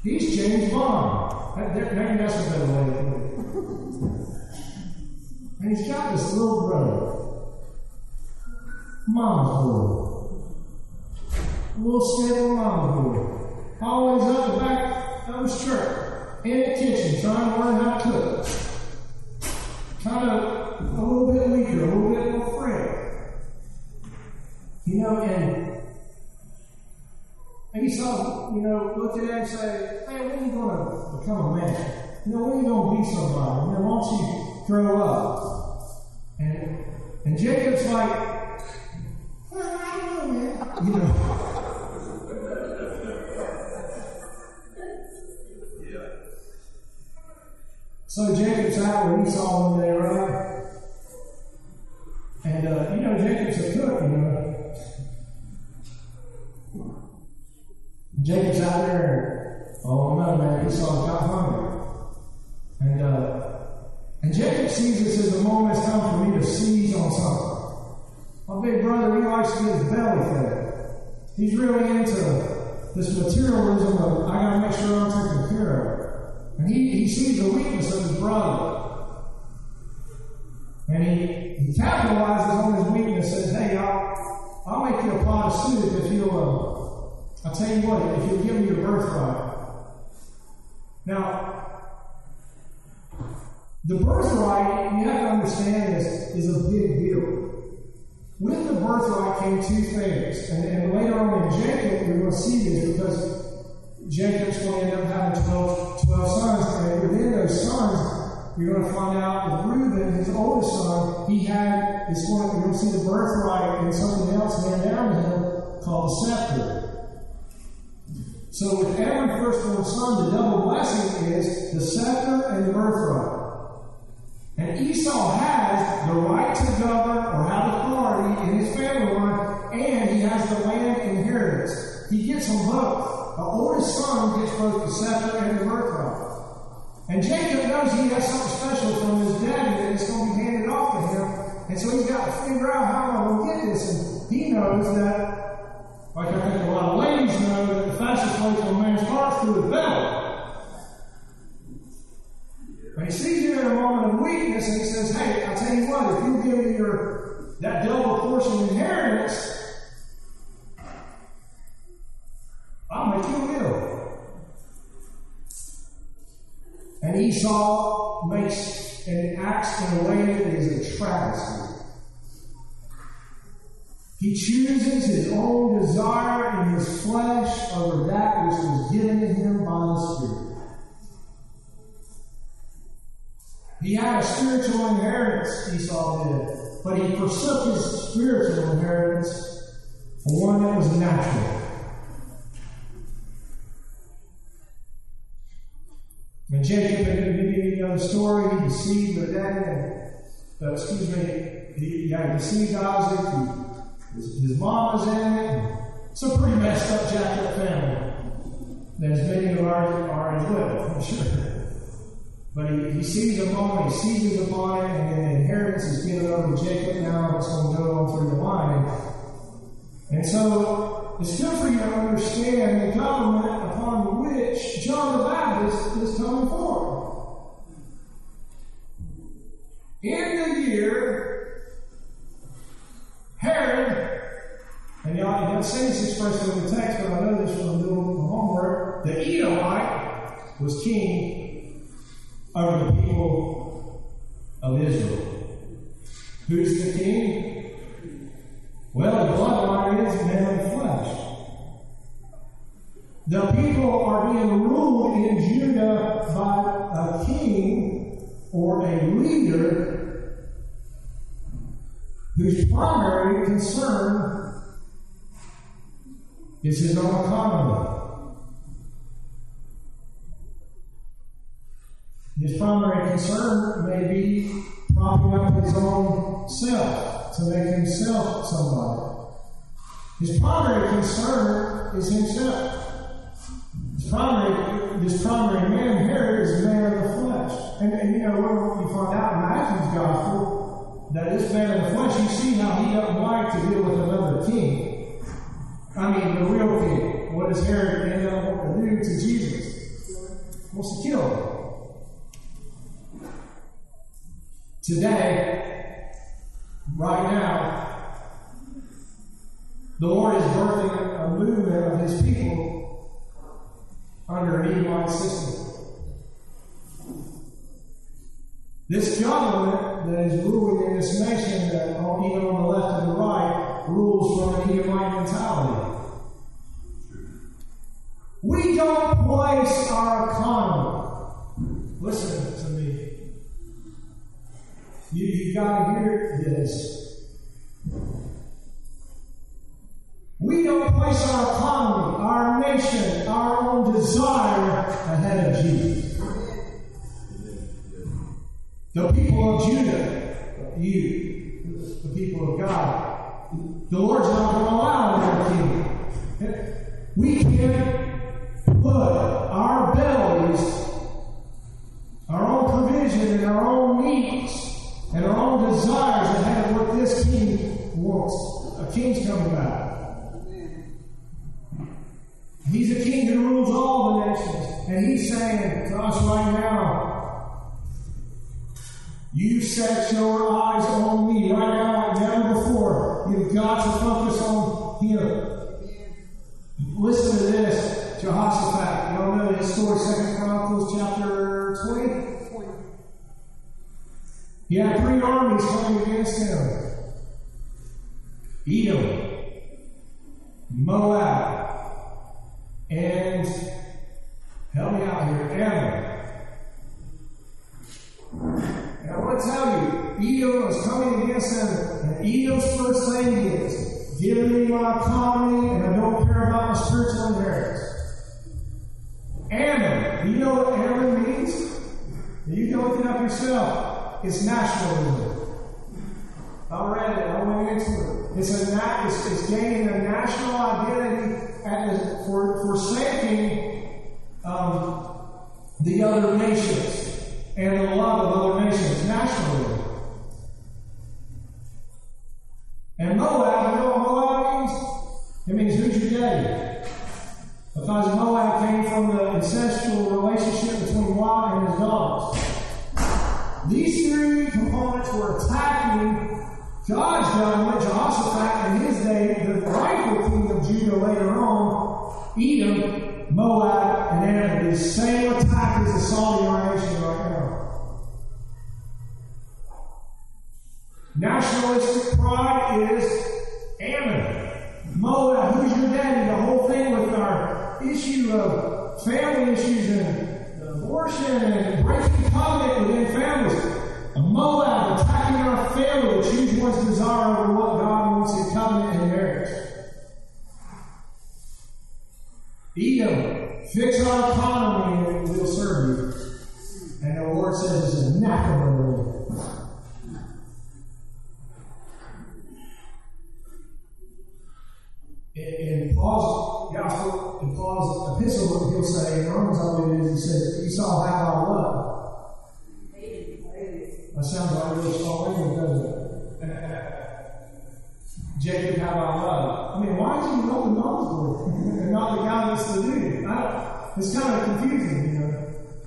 He's James Bond. That, that, maybe that's a better way to put it. And he's got this little brother, mama's boy, little stable mama's boy, always up the back of his truck, in the kitchen, trying to learn how to cook. Kind of a little bit weaker, a little bit more frail. You know, and Esau, you know, looked at him and said, Hey, when are you going to become a man? You know, when are you going to be somebody? You know, why don't you grow up? And, and Jacob's like, well, I don't know, man. You know. So Jacob's out with Esau one day, right? And, uh, you know, Jacob's a cook, you know. Jacob's out there, and, oh no, man, Esau got hungry. And, uh, and Jacob sees this as a moment has come for me to seize on something. My big brother, he likes to get his belly fed. He's really into this materialism of, I gotta make sure I'm taken care of. And he, he sees the weakness of his brother. And he, he capitalizes on his weakness, says, hey, I'll, I'll make you a pot of soup if you'll, uh, I'll tell you what, if you'll give me your birthright. Now, the birthright, you have to understand this, is a big deal. With the birthright came two things. And, and later on in Jacob, we're going to see this because Jacob's going to end up having 12, 12 sons. And within those sons, you're going to find out with Reuben, his oldest son, he had, it's going you're going to see the birthright and something else handed down to him called the scepter. So with every firstborn son, the double blessing is the scepter and the birthright. And Esau has the right to govern or have authority in his family line, and he has the land inheritance. He gets them both. The oldest son gets both the scepter and the birthright. And Jacob knows he has something special from his daddy that is going to be handed off to him. And so he's got to figure out how I'm going to get this. And he knows that Like I think a lot of ladies know that the fastest way to a man's heart is through his belly. And he sees you in a moment of weakness and he says, Hey, I tell you what, if you give me your that double portion inheritance, You ill. And Esau makes and acts in a way that is a travesty. He chooses his own desire in his flesh over that which was given to him by the Spirit. He had a spiritual inheritance, Esau did, but he forsook his spiritual inheritance for one that was natural. And Jacob, at the beginning of the story, he deceived the dad, uh, excuse me, he, yeah, he deceived Isaac, he, his, his mom was in it. It's a pretty messed up, up family. As many of ours are as well, I'm sure. But he, he sees a moment, he seizes upon it, and then the inheritance is given over to Jacob. Now it's going to go on through the line. And so it's good for you to understand the government upon John the Baptist is coming forth. In the year, Herod, and y'all, you don't see this expressed in the text, but I know this from little homework, the Edomite was king over the king or a leader whose primary concern is his own economy. His primary concern may be propping up his own self to make himself somebody. His primary concern is himself. His primary, this primary man here is the man of the. And, and you know, you find out in Matthew's gospel, that this man of the flesh, you see how he doesn't to deal with another king. I mean, the real king. What does Herod end up to to Jesus? Wants to kill him. Today, right now, the Lord is birthing a movement of His people under an Edomite system. This government that is ruling in this nation, that on, even on the left and the right, rules from an Edomite mentality. We don't place our economy. Listen to me. You, you got to hear this. We don't place our economy, our nation, our own desire ahead of Jesus. The people of Judah, you, the people of God, the Lord's not going to allow another king. We can't put our bellies, our own provision, and our own needs and our own desires ahead of what this king wants. A king's coming back. He's a king who rules all the nations. And he's saying to us right now, you set your eyes on me right now like never before. You've got to focus on him. Listen to this, Jehoshaphat. You all know this story, Second Chronicles chapter 20. He had three armies coming against him Edom, Moab, and help me out here, Ammon. And I want to tell you, Edom is coming against them, and Edom's first thing is giving me my economy, and I don't care about my spiritual inheritance. Ammon, do you know what Ammon means? You can look it up yourself. It's nationalism. I read it. I went into it. It's a it's, it's gaining a national identity and for forsaking um, the other nations and a lot of other nations. nationally. And Moab, you know what Moab means? It means who's your Because Moab came from the ancestral relationship between Lot and his daughters. These three components were attacking God's government, Jehoshaphat in his day, the rightful king of Judah later on, Edom, Moab, and Ammon. The same attack as the Saudi nation right Nationalistic pride is Ammon. Moab, who's your daddy? The whole thing with our issue of family issues and abortion and breaking covenant within families. A Moab attacking our family, choose one's desire over what God wants in covenant and marriage. Edom, fix our economy and we'll serve you. And the Lord says it's a Nakama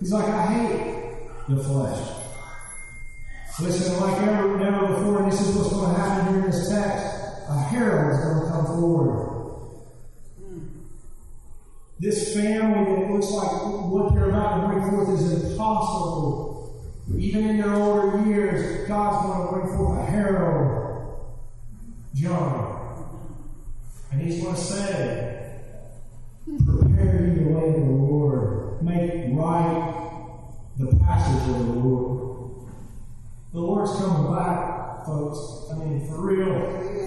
He's like, I hate the flesh. Listen, like ever, never before, and this is what's going to happen here in this text. A herald is going to come forward. This family that looks like what they're about to bring forth is impossible even in their older years, God's going to bring forth a herald, John. And he's going to say, the Lord. The Lord's coming back, folks. I mean, for real.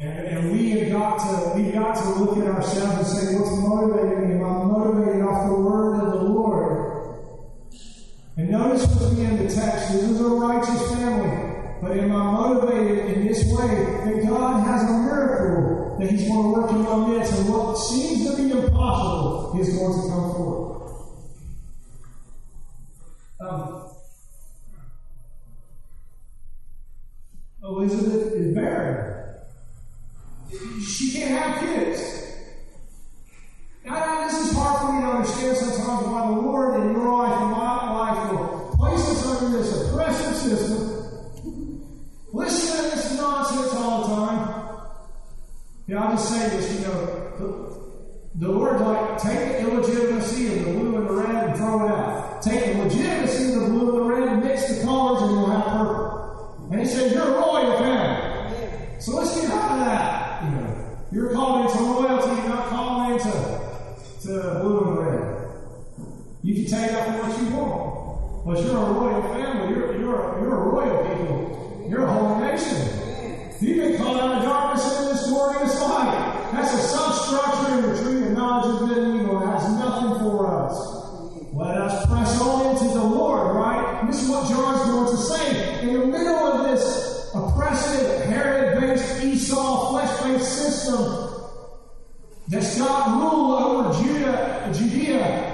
And, and we have got to we've got to look at ourselves and say, what's motivating me? Am I motivated off the word of the Lord? And notice with me in the text, this is a righteous family. But am I motivated in this way that God has a miracle that He's going to work in my midst, and what seems to be impossible is going to come forth? The blue and the red and throw it out. Take the legitimacy of the blue and the red, mix the colors, and you'll have purple. And he says, You're a royal family. So let's get out of that. You know, you're called into royalty, you're not called into to blue and red. You can take out what you want. But you're a royal that's got rule over Judah, Judea.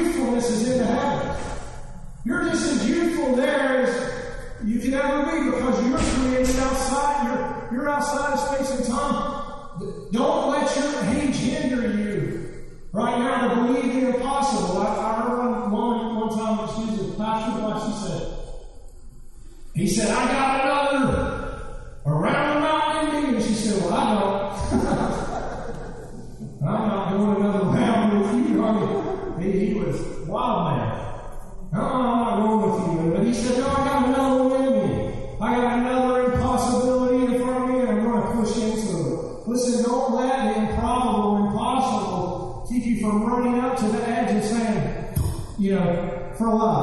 Youthfulness is in the heavens. You're just as youthful there as you can ever be because you're created outside. You're, you're outside of space and time. Don't let your age hinder you right now to believe the impossible. I, I heard one woman one time when she was a pastor, she said. He said, I got another he was wild man. No, I'm not going with you. But he said, No, I got another one in me. I got another impossibility in front of me, and I'm going to push into it. Listen, don't let the improbable, impossible keep you from running up to the edge and saying, you know, for love.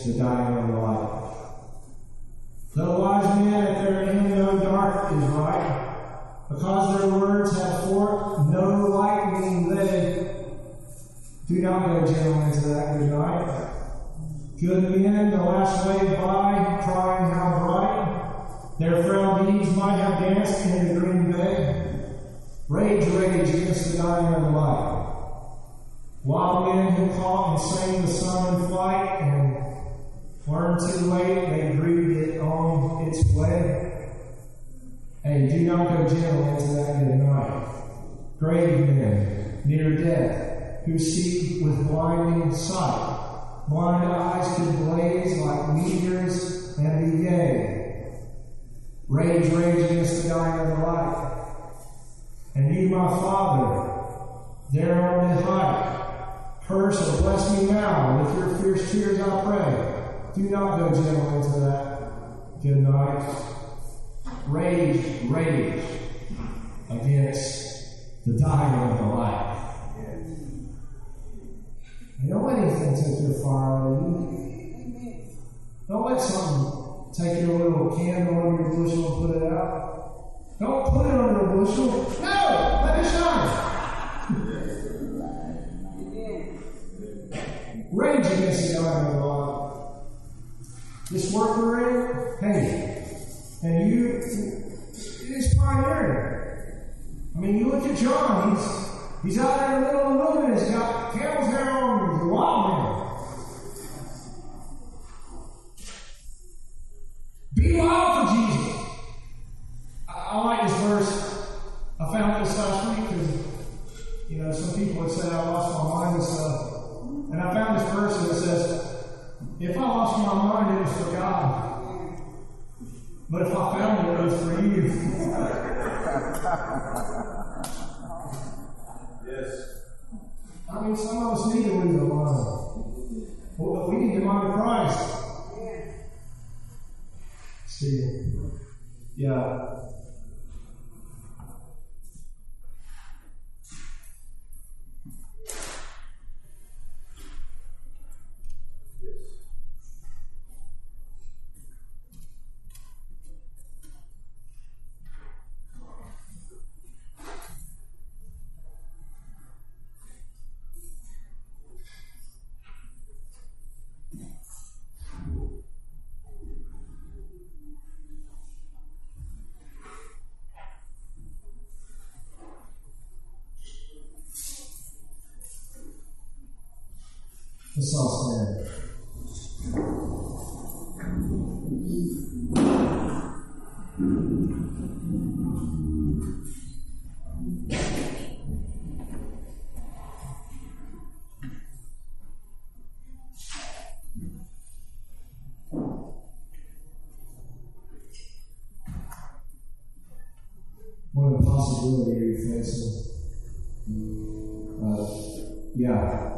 Against the dying of the light. Wise men at their end know dark is right, because their words have forked no lightning they. Do not go jail into that good night. Good men, the last way by, crying how bright. Their frail deeds might have danced in the green bay. Rage, rage against the dying of the light. Wild men who caught and sang the sun in flight and learned too late, they grieved it on its way. Hey, do not go gentle into that good night. Grave men near death who see with blinding sight. Blind eyes could blaze like meteors and be gay. Rage, rage against the dying of the light. And you, my Father, there on the height, curse or bless me now. With your fierce tears I pray. Do not go gentle into that good night. Rage, rage against the dying of the light. Don't let anything take your fire you. Don't let something take your little candle under your bushel and put it out. Don't put it under a bushel. No! Let it shine. Rage against the dying of the light. This work we're in, hey, and you, it's pioneering. I mean, you look at John, he's He's out there in the middle of the wilderness, he's got camel's hair on, he's a wild man. Be wild for Jesus. I, I like this verse. I found this last week because, you know, some people would say I lost my mind and stuff. And I found this verse it says, if I lost my mind, it was for God. But if I found it, it was for you. Yes. I mean, some of us need to lose our mind. Well, we need the mind Christ. See, yeah. Let's all stand. What a possibility are you facing? Uh, yeah.